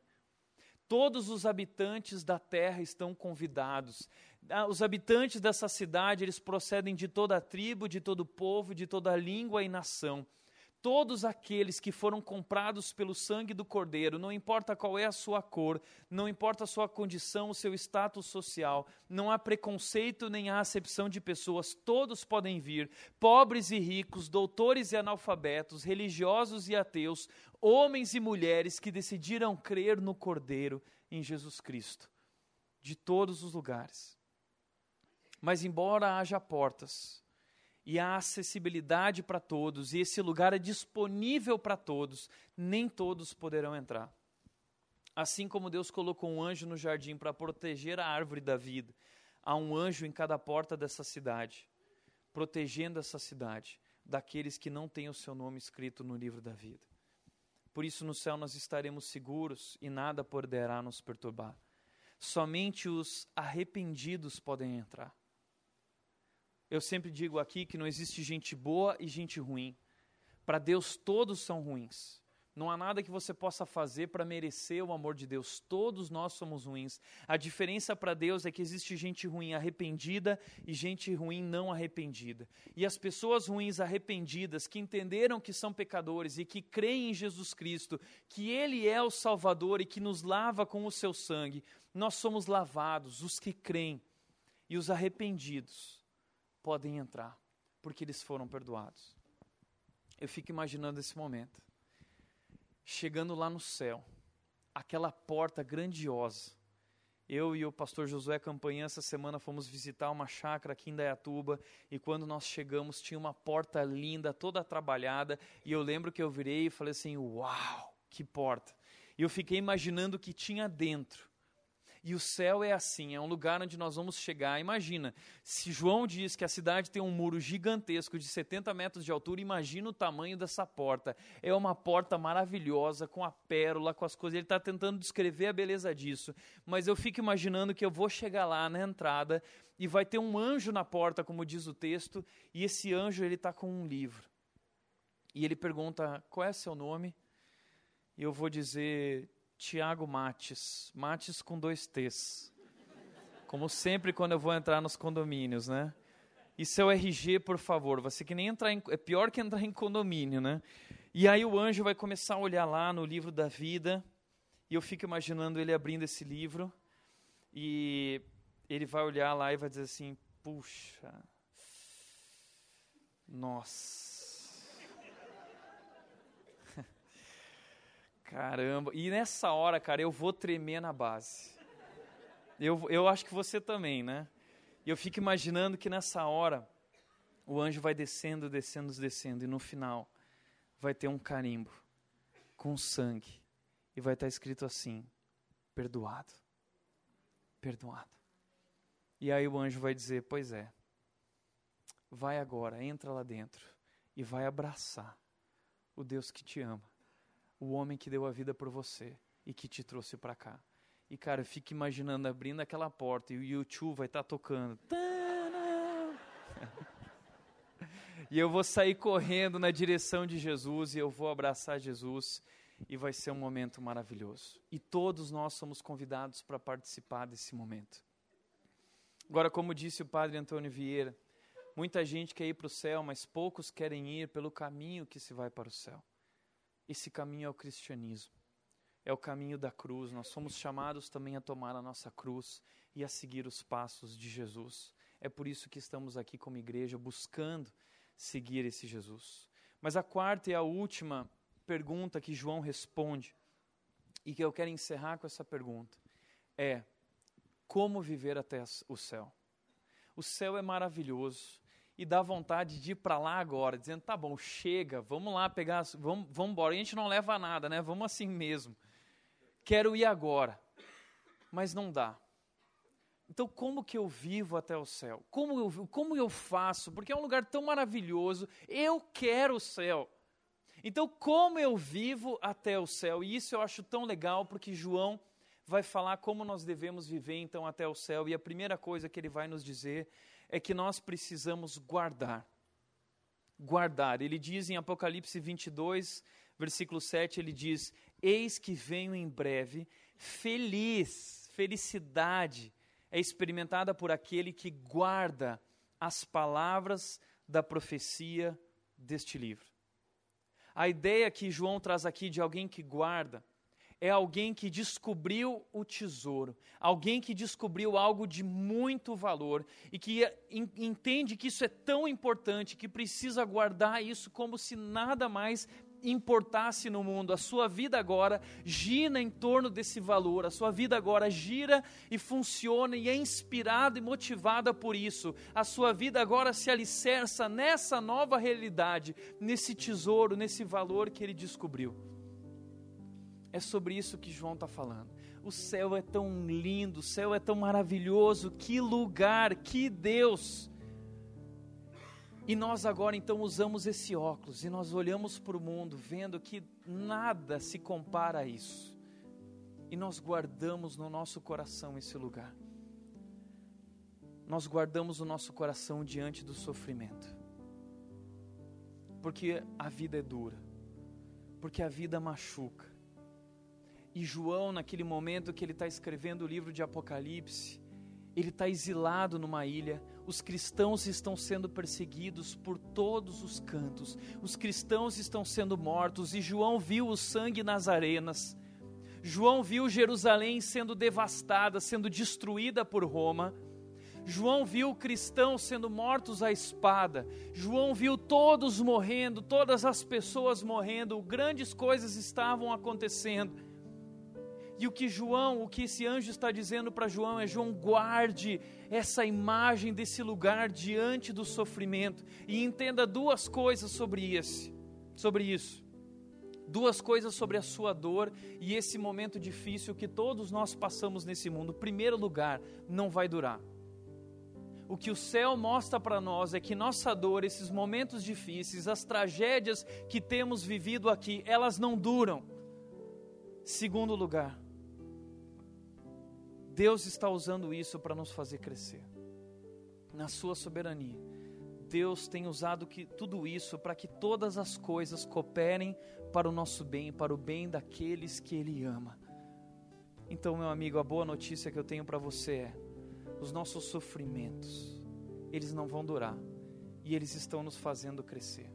Todos os habitantes da terra estão convidados. Ah, os habitantes dessa cidade, eles procedem de toda a tribo, de todo o povo, de toda a língua e nação. Todos aqueles que foram comprados pelo sangue do Cordeiro, não importa qual é a sua cor, não importa a sua condição, o seu status social, não há preconceito nem há acepção de pessoas, todos podem vir, pobres e ricos, doutores e analfabetos, religiosos e ateus, homens e mulheres que decidiram crer no Cordeiro, em Jesus Cristo, de todos os lugares. Mas, embora haja portas e há acessibilidade para todos, e esse lugar é disponível para todos, nem todos poderão entrar. Assim como Deus colocou um anjo no jardim para proteger a árvore da vida, há um anjo em cada porta dessa cidade, protegendo essa cidade daqueles que não têm o seu nome escrito no livro da vida. Por isso, no céu nós estaremos seguros e nada poderá nos perturbar. Somente os arrependidos podem entrar. Eu sempre digo aqui que não existe gente boa e gente ruim. Para Deus, todos são ruins. Não há nada que você possa fazer para merecer o amor de Deus. Todos nós somos ruins. A diferença para Deus é que existe gente ruim arrependida e gente ruim não arrependida. E as pessoas ruins arrependidas, que entenderam que são pecadores e que creem em Jesus Cristo, que Ele é o Salvador e que nos lava com o seu sangue, nós somos lavados, os que creem. E os arrependidos podem entrar, porque eles foram perdoados. Eu fico imaginando esse momento. Chegando lá no céu, aquela porta grandiosa. Eu e o pastor Josué Campanha, essa semana, fomos visitar uma chácara aqui em Dayatuba e quando nós chegamos tinha uma porta linda, toda trabalhada. E eu lembro que eu virei e falei assim: Uau, que porta! E eu fiquei imaginando o que tinha dentro. E o céu é assim, é um lugar onde nós vamos chegar. Imagina, se João diz que a cidade tem um muro gigantesco de 70 metros de altura, imagina o tamanho dessa porta. É uma porta maravilhosa, com a pérola, com as coisas. Ele está tentando descrever a beleza disso. Mas eu fico imaginando que eu vou chegar lá na entrada e vai ter um anjo na porta, como diz o texto, e esse anjo ele está com um livro. E ele pergunta: qual é seu nome? E eu vou dizer Tiago Mates. Mates com dois T's. Como sempre quando eu vou entrar nos condomínios, né? E seu RG, por favor. Você que nem entrar em, é pior que entrar em condomínio, né? E aí o anjo vai começar a olhar lá no livro da vida e eu fico imaginando ele abrindo esse livro e ele vai olhar lá e vai dizer assim: puxa, nossa. Caramba. E nessa hora, cara, eu vou tremer na base. Eu, eu acho que você também, né? E eu fico imaginando que nessa hora o anjo vai descendo, descendo, descendo, e no final vai ter um carimbo com sangue e vai estar escrito assim: perdoado. Perdoado. E aí o anjo vai dizer: Pois é, vai agora, entra lá dentro e vai abraçar o Deus que te ama, o homem que deu a vida por você e que te trouxe para cá. E cara, eu fico imaginando abrindo aquela porta e o YouTube vai estar tá tocando. e eu vou sair correndo na direção de Jesus e eu vou abraçar Jesus e vai ser um momento maravilhoso. E todos nós somos convidados para participar desse momento. Agora, como disse o padre Antônio Vieira, muita gente quer ir para o céu, mas poucos querem ir pelo caminho que se vai para o céu. Esse caminho é o cristianismo, é o caminho da cruz. Nós somos chamados também a tomar a nossa cruz e a seguir os passos de Jesus. É por isso que estamos aqui como igreja buscando seguir esse Jesus. Mas a quarta e a última pergunta que João responde, e que eu quero encerrar com essa pergunta, é: como viver até o céu? O céu é maravilhoso e dá vontade de ir para lá agora, dizendo: tá bom, chega, vamos lá pegar, vamos, vamos embora. a gente não leva nada, né? Vamos assim mesmo. Quero ir agora, mas não dá. Então, como que eu vivo até o céu? Como eu, como eu faço? Porque é um lugar tão maravilhoso. Eu quero o céu. Então, como eu vivo até o céu? E isso eu acho tão legal, porque João vai falar como nós devemos viver então até o céu. E a primeira coisa que ele vai nos dizer é que nós precisamos guardar. Guardar. Ele diz em Apocalipse 22, versículo 7, ele diz: Eis que venho em breve, feliz, felicidade é experimentada por aquele que guarda as palavras da profecia deste livro. A ideia que João traz aqui de alguém que guarda é alguém que descobriu o tesouro, alguém que descobriu algo de muito valor e que entende que isso é tão importante que precisa guardar isso como se nada mais importasse no mundo. A sua vida agora gira em torno desse valor, a sua vida agora gira e funciona e é inspirada e motivada por isso. A sua vida agora se alicerça nessa nova realidade, nesse tesouro, nesse valor que ele descobriu. É sobre isso que João está falando. O céu é tão lindo, o céu é tão maravilhoso, que lugar, que Deus. E nós agora então usamos esse óculos e nós olhamos para o mundo vendo que nada se compara a isso. E nós guardamos no nosso coração esse lugar. Nós guardamos o nosso coração diante do sofrimento. Porque a vida é dura. Porque a vida machuca. E João, naquele momento que ele está escrevendo o livro de Apocalipse, ele está exilado numa ilha, os cristãos estão sendo perseguidos por todos os cantos, os cristãos estão sendo mortos, e João viu o sangue nas arenas. João viu Jerusalém sendo devastada, sendo destruída por Roma. João viu cristãos sendo mortos à espada. João viu todos morrendo, todas as pessoas morrendo, grandes coisas estavam acontecendo. E o que João, o que esse anjo está dizendo para João é: João, guarde essa imagem desse lugar diante do sofrimento e entenda duas coisas sobre esse, sobre isso. Duas coisas sobre a sua dor e esse momento difícil que todos nós passamos nesse mundo. Primeiro lugar, não vai durar. O que o céu mostra para nós é que nossa dor, esses momentos difíceis, as tragédias que temos vivido aqui, elas não duram. Segundo lugar, Deus está usando isso para nos fazer crescer. Na sua soberania, Deus tem usado que, tudo isso para que todas as coisas cooperem para o nosso bem, para o bem daqueles que Ele ama. Então, meu amigo, a boa notícia que eu tenho para você é: os nossos sofrimentos, eles não vão durar e eles estão nos fazendo crescer.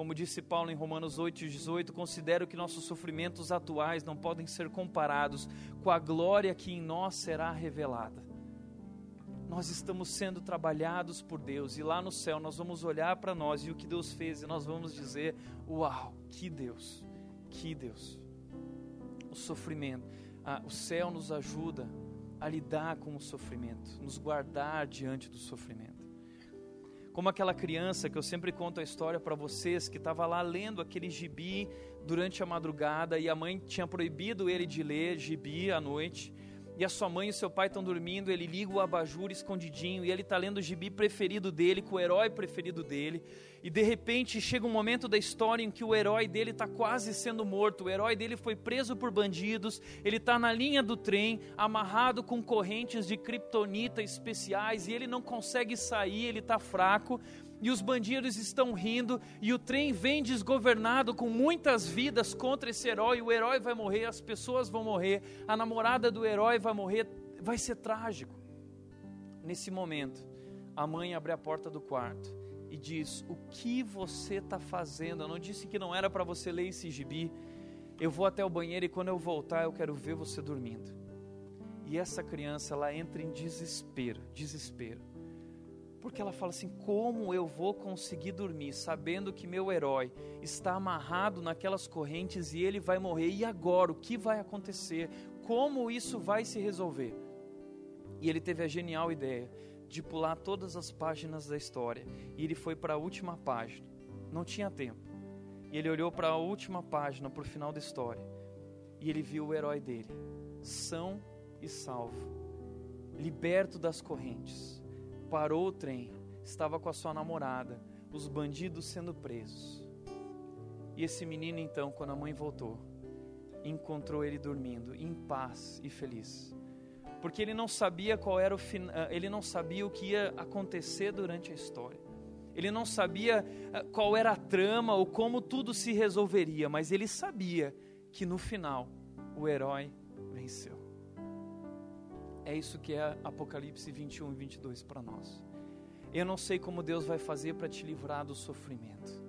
Como disse Paulo em Romanos 8 e 18, considero que nossos sofrimentos atuais não podem ser comparados com a glória que em nós será revelada. Nós estamos sendo trabalhados por Deus e lá no céu nós vamos olhar para nós e o que Deus fez e nós vamos dizer: Uau, que Deus, que Deus. O sofrimento, ah, o céu nos ajuda a lidar com o sofrimento, nos guardar diante do sofrimento. Como aquela criança que eu sempre conto a história para vocês, que estava lá lendo aquele gibi durante a madrugada e a mãe tinha proibido ele de ler gibi à noite e a sua mãe e o seu pai estão dormindo, ele liga o abajur escondidinho e ele está lendo o gibi preferido dele, com o herói preferido dele. E de repente chega um momento da história em que o herói dele está quase sendo morto. O herói dele foi preso por bandidos, ele está na linha do trem, amarrado com correntes de kriptonita especiais e ele não consegue sair, ele está fraco e os bandidos estão rindo, e o trem vem desgovernado com muitas vidas contra esse herói. O herói vai morrer, as pessoas vão morrer, a namorada do herói vai morrer. Vai ser trágico. Nesse momento, a mãe abre a porta do quarto e diz: O que você está fazendo? Eu não disse que não era para você ler esse gibi. Eu vou até o banheiro e quando eu voltar eu quero ver você dormindo. E essa criança ela entra em desespero, desespero. Porque ela fala assim: como eu vou conseguir dormir sabendo que meu herói está amarrado naquelas correntes e ele vai morrer? E agora? O que vai acontecer? Como isso vai se resolver? E ele teve a genial ideia de pular todas as páginas da história. E ele foi para a última página. Não tinha tempo. E ele olhou para a última página, para o final da história. E ele viu o herói dele, são e salvo, liberto das correntes parou o trem, estava com a sua namorada, os bandidos sendo presos. E esse menino, então, quando a mãe voltou, encontrou ele dormindo, em paz e feliz. Porque ele não sabia qual era o ah, ele não sabia o que ia acontecer durante a história. Ele não sabia ah, qual era a trama ou como tudo se resolveria, mas ele sabia que no final o herói venceu. É isso que é Apocalipse 21 e 22 para nós. Eu não sei como Deus vai fazer para te livrar do sofrimento.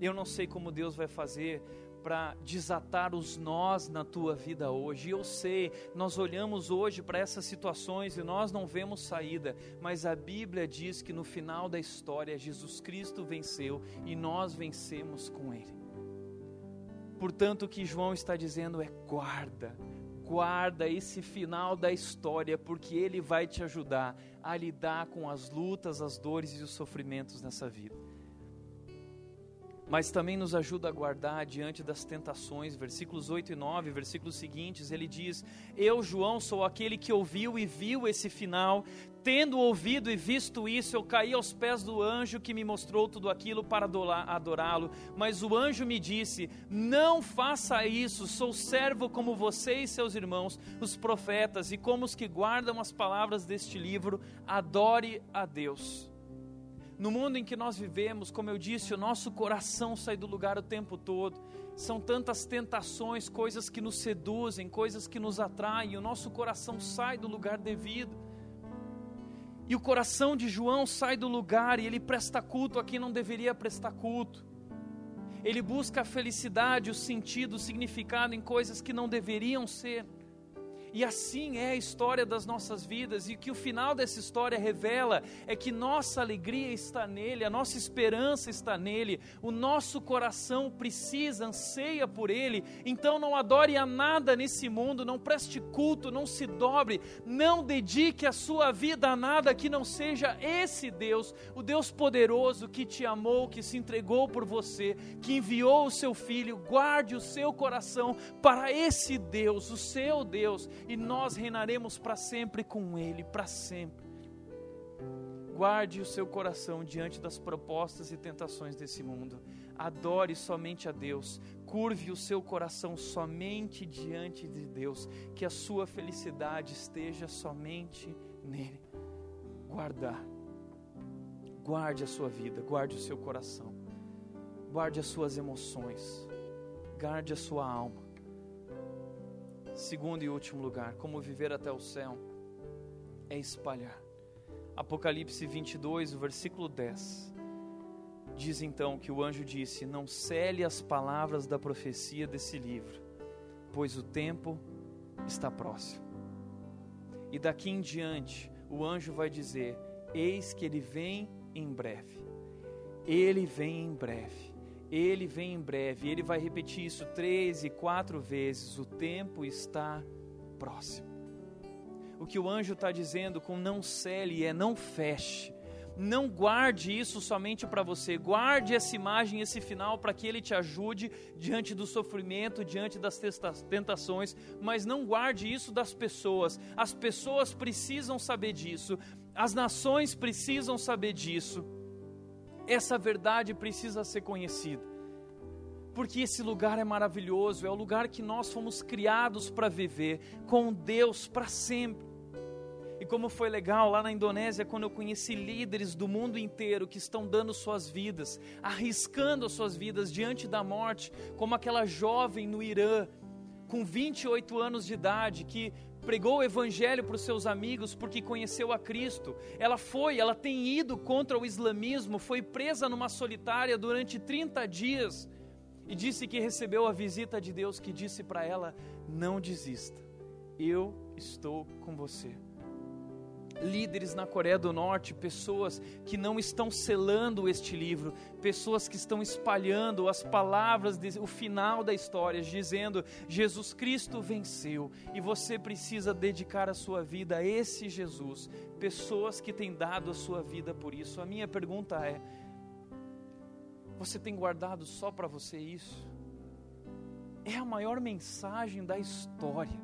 Eu não sei como Deus vai fazer para desatar os nós na tua vida hoje. Eu sei, nós olhamos hoje para essas situações e nós não vemos saída, mas a Bíblia diz que no final da história Jesus Cristo venceu e nós vencemos com Ele. Portanto, o que João está dizendo é: guarda, guarda esse final da história, porque ele vai te ajudar a lidar com as lutas, as dores e os sofrimentos nessa vida. Mas também nos ajuda a guardar diante das tentações, versículos 8 e 9, versículos seguintes, ele diz: Eu, João, sou aquele que ouviu e viu esse final, Tendo ouvido e visto isso, eu caí aos pés do anjo que me mostrou tudo aquilo para adorá-lo. Mas o anjo me disse: Não faça isso, sou servo como você e seus irmãos, os profetas, e como os que guardam as palavras deste livro, adore a Deus. No mundo em que nós vivemos, como eu disse, o nosso coração sai do lugar o tempo todo. São tantas tentações, coisas que nos seduzem, coisas que nos atraem, o nosso coração sai do lugar devido. E o coração de João sai do lugar e ele presta culto a quem não deveria prestar culto. Ele busca a felicidade, o sentido, o significado em coisas que não deveriam ser. E assim é a história das nossas vidas, e que o final dessa história revela é que nossa alegria está nele, a nossa esperança está nele, o nosso coração precisa, anseia por ele. Então não adore a nada nesse mundo, não preste culto, não se dobre, não dedique a sua vida a nada que não seja esse Deus, o Deus poderoso que te amou, que se entregou por você, que enviou o seu filho. Guarde o seu coração para esse Deus, o seu Deus e nós reinaremos para sempre com Ele, para sempre. Guarde o seu coração diante das propostas e tentações desse mundo. Adore somente a Deus. Curve o seu coração somente diante de Deus. Que a sua felicidade esteja somente nele. Guardar. Guarde a sua vida, guarde o seu coração. Guarde as suas emoções. Guarde a sua alma. Segundo e último lugar, como viver até o céu é espalhar. Apocalipse 22, o versículo 10. diz então que o anjo disse: Não cele as palavras da profecia desse livro, pois o tempo está próximo. E daqui em diante, o anjo vai dizer: Eis que ele vem em breve. Ele vem em breve. Ele vem em breve. Ele vai repetir isso três e quatro vezes. O tempo está próximo. O que o anjo está dizendo com não cele é não feche não guarde isso somente para você, guarde essa imagem, esse final, para que ele te ajude diante do sofrimento, diante das tentações, mas não guarde isso das pessoas. As pessoas precisam saber disso, as nações precisam saber disso. Essa verdade precisa ser conhecida. Porque esse lugar é maravilhoso, é o lugar que nós fomos criados para viver com Deus para sempre. E como foi legal lá na Indonésia, quando eu conheci líderes do mundo inteiro que estão dando suas vidas, arriscando as suas vidas diante da morte, como aquela jovem no Irã, com 28 anos de idade, que pregou o evangelho para os seus amigos porque conheceu a Cristo. Ela foi, ela tem ido contra o islamismo, foi presa numa solitária durante 30 dias e disse que recebeu a visita de Deus que disse para ela: Não desista, eu estou com você líderes na Coreia do Norte, pessoas que não estão selando este livro, pessoas que estão espalhando as palavras, de, o final da história, dizendo: Jesus Cristo venceu e você precisa dedicar a sua vida a esse Jesus. Pessoas que têm dado a sua vida por isso. A minha pergunta é: você tem guardado só para você isso? É a maior mensagem da história.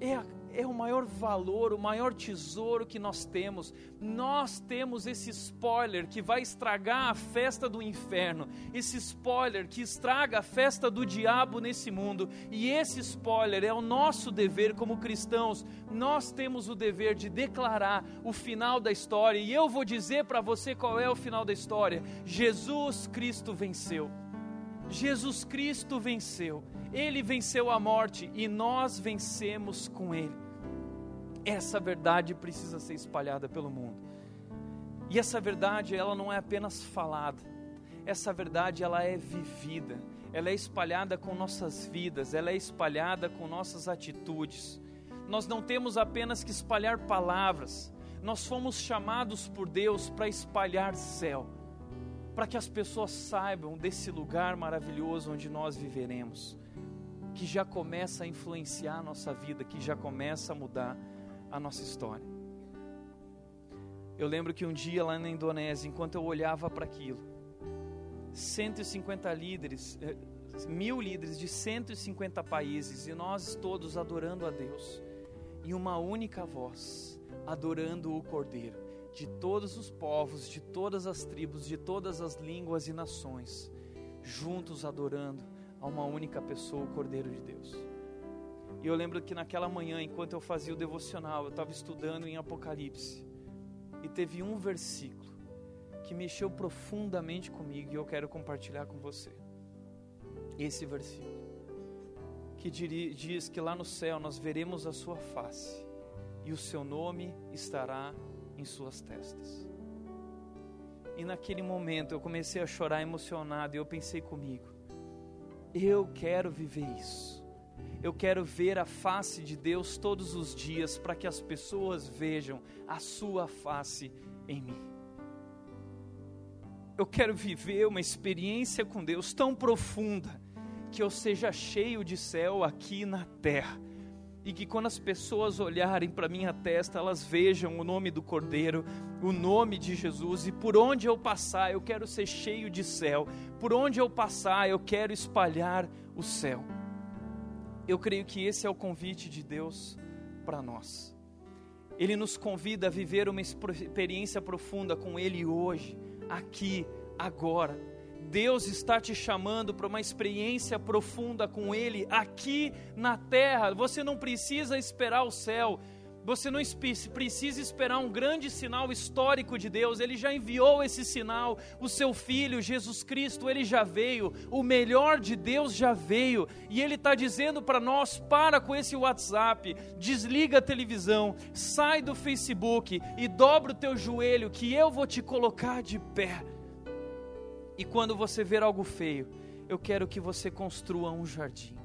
É a é o maior valor, o maior tesouro que nós temos. Nós temos esse spoiler que vai estragar a festa do inferno, esse spoiler que estraga a festa do diabo nesse mundo. E esse spoiler é o nosso dever como cristãos. Nós temos o dever de declarar o final da história. E eu vou dizer para você qual é o final da história: Jesus Cristo venceu. Jesus Cristo venceu. Ele venceu a morte e nós vencemos com Ele. Essa verdade precisa ser espalhada pelo mundo. E essa verdade, ela não é apenas falada. Essa verdade, ela é vivida. Ela é espalhada com nossas vidas, ela é espalhada com nossas atitudes. Nós não temos apenas que espalhar palavras. Nós fomos chamados por Deus para espalhar céu, para que as pessoas saibam desse lugar maravilhoso onde nós viveremos, que já começa a influenciar a nossa vida, que já começa a mudar a nossa história. Eu lembro que um dia lá na Indonésia, enquanto eu olhava para aquilo, 150 líderes, eh, mil líderes de 150 países, e nós todos adorando a Deus, em uma única voz, adorando o Cordeiro, de todos os povos, de todas as tribos, de todas as línguas e nações, juntos adorando a uma única pessoa, o Cordeiro de Deus. E eu lembro que naquela manhã, enquanto eu fazia o devocional, eu estava estudando em Apocalipse. E teve um versículo que mexeu profundamente comigo e eu quero compartilhar com você. Esse versículo que diz que lá no céu nós veremos a sua face e o seu nome estará em suas testas. E naquele momento eu comecei a chorar emocionado e eu pensei comigo: eu quero viver isso. Eu quero ver a face de Deus todos os dias para que as pessoas vejam a sua face em mim. Eu quero viver uma experiência com Deus tão profunda que eu seja cheio de céu aqui na terra. E que quando as pessoas olharem para minha testa, elas vejam o nome do Cordeiro, o nome de Jesus, e por onde eu passar, eu quero ser cheio de céu. Por onde eu passar, eu quero espalhar o céu. Eu creio que esse é o convite de Deus para nós. Ele nos convida a viver uma experiência profunda com Ele hoje, aqui, agora. Deus está te chamando para uma experiência profunda com Ele aqui na terra. Você não precisa esperar o céu, você não precisa esperar um grande sinal histórico de Deus, Ele já enviou esse sinal, o seu Filho, Jesus Cristo, Ele já veio, o melhor de Deus já veio, e Ele está dizendo para nós: para com esse WhatsApp, desliga a televisão, sai do Facebook e dobra o teu joelho, que eu vou te colocar de pé. E quando você ver algo feio, eu quero que você construa um jardim.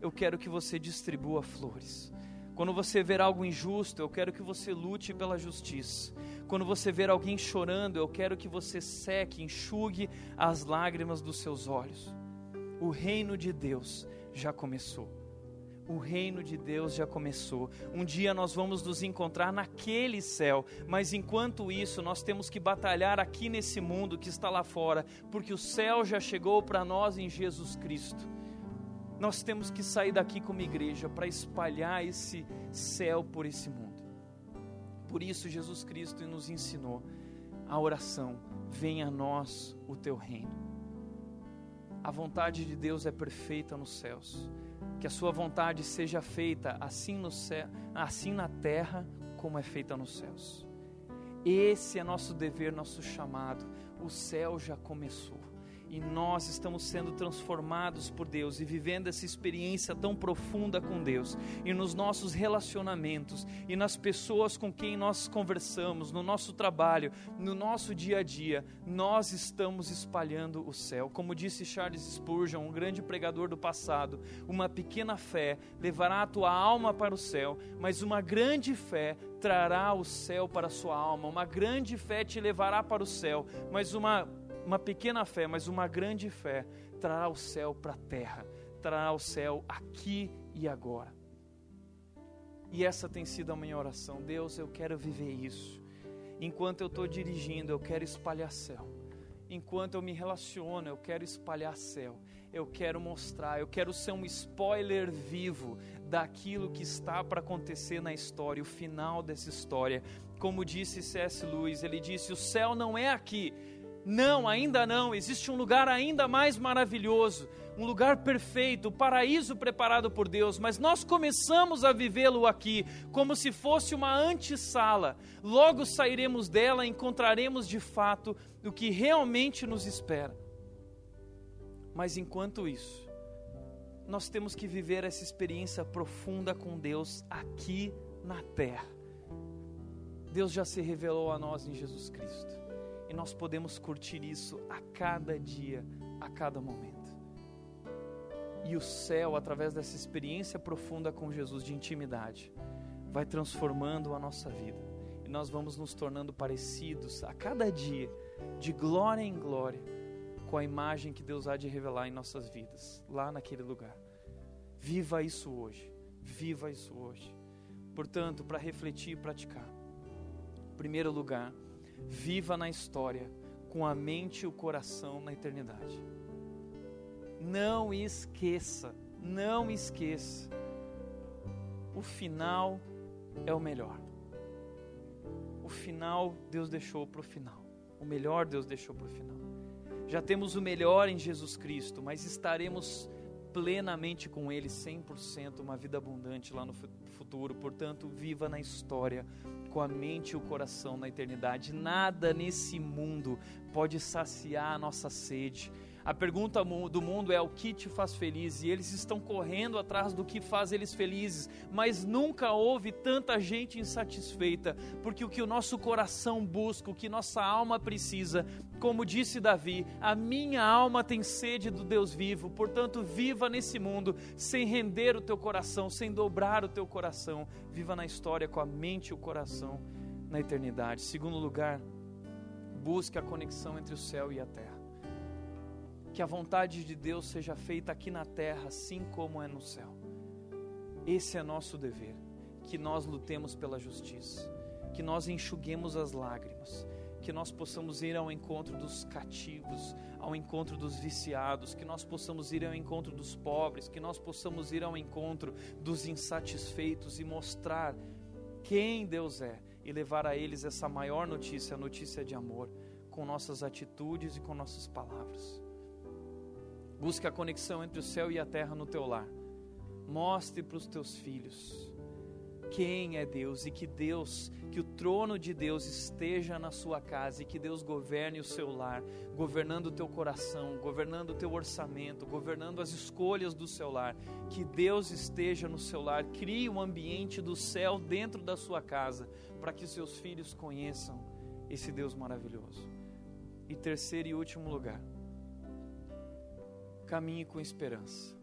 Eu quero que você distribua flores. Quando você ver algo injusto, eu quero que você lute pela justiça. Quando você ver alguém chorando, eu quero que você seque, enxugue as lágrimas dos seus olhos. O reino de Deus já começou o reino de Deus já começou. Um dia nós vamos nos encontrar naquele céu, mas enquanto isso, nós temos que batalhar aqui nesse mundo que está lá fora, porque o céu já chegou para nós em Jesus Cristo. Nós temos que sair daqui como igreja para espalhar esse céu por esse mundo. Por isso, Jesus Cristo nos ensinou a oração: venha a nós o teu reino. A vontade de Deus é perfeita nos céus que a sua vontade seja feita assim, no céu, assim na terra como é feita nos céus. Esse é nosso dever, nosso chamado. O céu já começou e nós estamos sendo transformados por Deus e vivendo essa experiência tão profunda com Deus e nos nossos relacionamentos e nas pessoas com quem nós conversamos, no nosso trabalho, no nosso dia a dia, nós estamos espalhando o céu. Como disse Charles Spurgeon, um grande pregador do passado, uma pequena fé levará a tua alma para o céu, mas uma grande fé trará o céu para a sua alma. Uma grande fé te levará para o céu, mas uma uma pequena fé, mas uma grande fé, trará o céu para a terra, trará o céu aqui e agora. E essa tem sido a minha oração. Deus, eu quero viver isso. Enquanto eu estou dirigindo, eu quero espalhar céu. Enquanto eu me relaciono, eu quero espalhar céu. Eu quero mostrar, eu quero ser um spoiler vivo daquilo que está para acontecer na história, o final dessa história. Como disse C.S. Lewis, ele disse: O céu não é aqui, não, ainda não. Existe um lugar ainda mais maravilhoso, um lugar perfeito, o paraíso preparado por Deus, mas nós começamos a vivê-lo aqui como se fosse uma antessala. Logo sairemos dela e encontraremos de fato o que realmente nos espera. Mas enquanto isso, nós temos que viver essa experiência profunda com Deus aqui na terra. Deus já se revelou a nós em Jesus Cristo e nós podemos curtir isso a cada dia, a cada momento. E o céu, através dessa experiência profunda com Jesus de intimidade, vai transformando a nossa vida. E nós vamos nos tornando parecidos a cada dia, de glória em glória, com a imagem que Deus há de revelar em nossas vidas, lá naquele lugar. Viva isso hoje. Viva isso hoje. Portanto, para refletir e praticar. Em primeiro lugar, Viva na história com a mente e o coração na eternidade. Não esqueça, não esqueça. O final é o melhor. O final Deus deixou para o final. O melhor Deus deixou para o final. Já temos o melhor em Jesus Cristo, mas estaremos plenamente com Ele, 100%, uma vida abundante lá no futuro. Portanto, viva na história, com a mente e o coração na eternidade. Nada nesse mundo pode saciar a nossa sede a pergunta do mundo é o que te faz feliz, e eles estão correndo atrás do que faz eles felizes, mas nunca houve tanta gente insatisfeita, porque o que o nosso coração busca, o que nossa alma precisa, como disse Davi, a minha alma tem sede do Deus vivo, portanto, viva nesse mundo sem render o teu coração, sem dobrar o teu coração, viva na história com a mente e o coração na eternidade. Segundo lugar, busque a conexão entre o céu e a terra que a vontade de Deus seja feita aqui na terra, assim como é no céu. Esse é nosso dever, que nós lutemos pela justiça, que nós enxuguemos as lágrimas, que nós possamos ir ao encontro dos cativos, ao encontro dos viciados, que nós possamos ir ao encontro dos pobres, que nós possamos ir ao encontro dos insatisfeitos e mostrar quem Deus é e levar a eles essa maior notícia, a notícia de amor, com nossas atitudes e com nossas palavras. Busque a conexão entre o céu e a terra no teu lar. Mostre para os teus filhos quem é Deus e que Deus, que o trono de Deus esteja na sua casa e que Deus governe o seu lar, governando o teu coração, governando o teu orçamento, governando as escolhas do seu lar. Que Deus esteja no seu lar, crie um ambiente do céu dentro da sua casa, para que seus filhos conheçam esse Deus maravilhoso. E terceiro e último lugar, caminhe com esperança.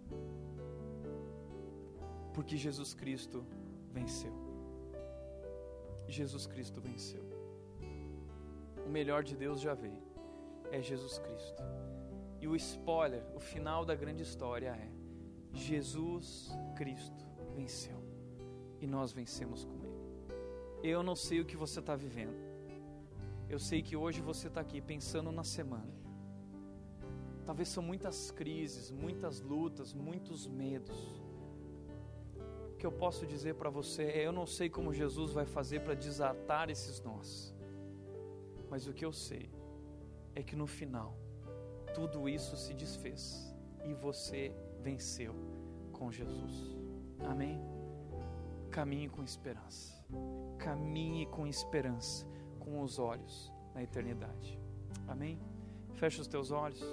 Porque Jesus Cristo venceu. Jesus Cristo venceu. O melhor de Deus já veio. É Jesus Cristo. E o spoiler, o final da grande história é: Jesus Cristo venceu. E nós vencemos com Ele. Eu não sei o que você está vivendo. Eu sei que hoje você está aqui pensando na semana. Talvez são muitas crises, muitas lutas, muitos medos. O que eu posso dizer para você é: eu não sei como Jesus vai fazer para desatar esses nós. Mas o que eu sei é que no final, tudo isso se desfez e você venceu com Jesus. Amém? Caminhe com esperança. Caminhe com esperança, com os olhos na eternidade. Amém? Fecha os teus olhos.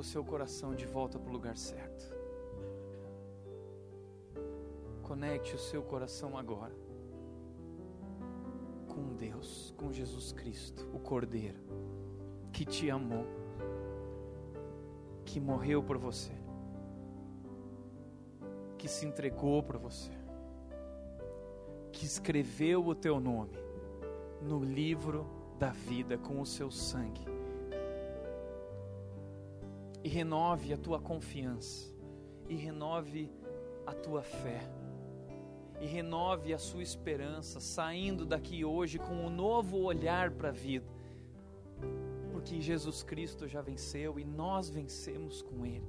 Traga o seu coração de volta para o lugar certo. Conecte o seu coração agora com Deus, com Jesus Cristo, o Cordeiro, que te amou, que morreu por você, que se entregou por você, que escreveu o teu nome no livro da vida com o seu sangue e renove a tua confiança, e renove a tua fé, e renove a sua esperança, saindo daqui hoje com um novo olhar para a vida, porque Jesus Cristo já venceu e nós vencemos com Ele.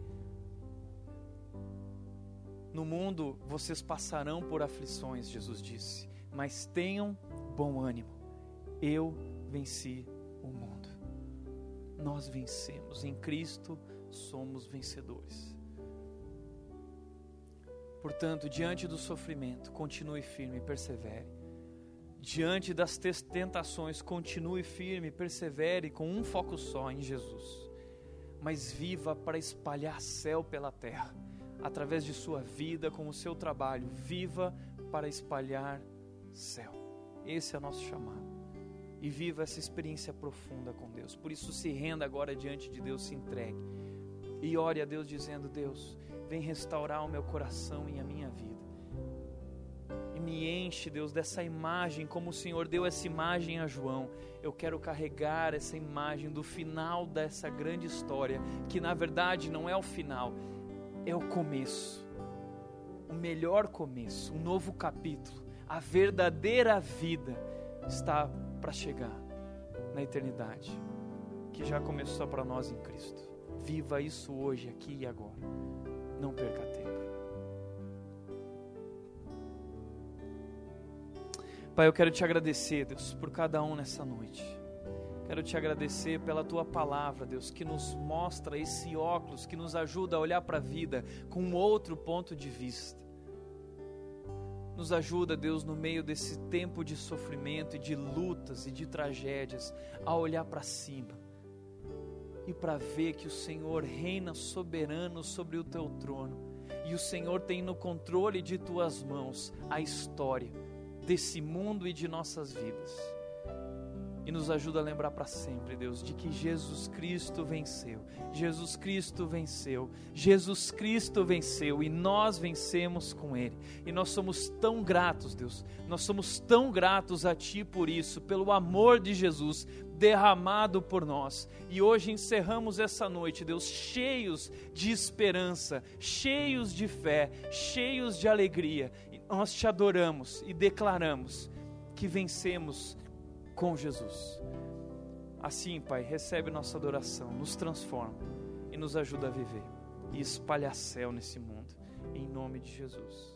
No mundo vocês passarão por aflições, Jesus disse, mas tenham bom ânimo, eu venci o mundo. Nós vencemos em Cristo somos vencedores. Portanto, diante do sofrimento, continue firme e persevere. Diante das tentações, continue firme e persevere com um foco só em Jesus. Mas viva para espalhar céu pela terra, através de sua vida, com o seu trabalho. Viva para espalhar céu. Esse é o nosso chamado. E viva essa experiência profunda com Deus. Por isso, se renda agora diante de Deus, se entregue e ore a Deus dizendo: Deus, vem restaurar o meu coração e a minha vida. E me enche, Deus, dessa imagem, como o Senhor deu essa imagem a João. Eu quero carregar essa imagem do final dessa grande história, que na verdade não é o final, é o começo. O melhor começo, um novo capítulo. A verdadeira vida está para chegar na eternidade, que já começou para nós em Cristo. Viva isso hoje, aqui e agora. Não perca tempo. Pai, eu quero te agradecer, Deus, por cada um nessa noite. Quero te agradecer pela tua palavra, Deus, que nos mostra esse óculos, que nos ajuda a olhar para a vida com outro ponto de vista. Nos ajuda, Deus, no meio desse tempo de sofrimento e de lutas e de tragédias, a olhar para cima e para ver que o Senhor reina soberano sobre o teu trono e o Senhor tem no controle de tuas mãos a história desse mundo e de nossas vidas. E nos ajuda a lembrar para sempre, Deus, de que Jesus Cristo venceu. Jesus Cristo venceu. Jesus Cristo venceu e nós vencemos com Ele. E nós somos tão gratos, Deus. Nós somos tão gratos a Ti por isso, pelo amor de Jesus, derramado por nós. E hoje encerramos essa noite, Deus, cheios de esperança, cheios de fé, cheios de alegria. E nós te adoramos e declaramos que vencemos com Jesus. Assim, Pai, recebe nossa adoração, nos transforma e nos ajuda a viver e espalhar céu nesse mundo. Em nome de Jesus.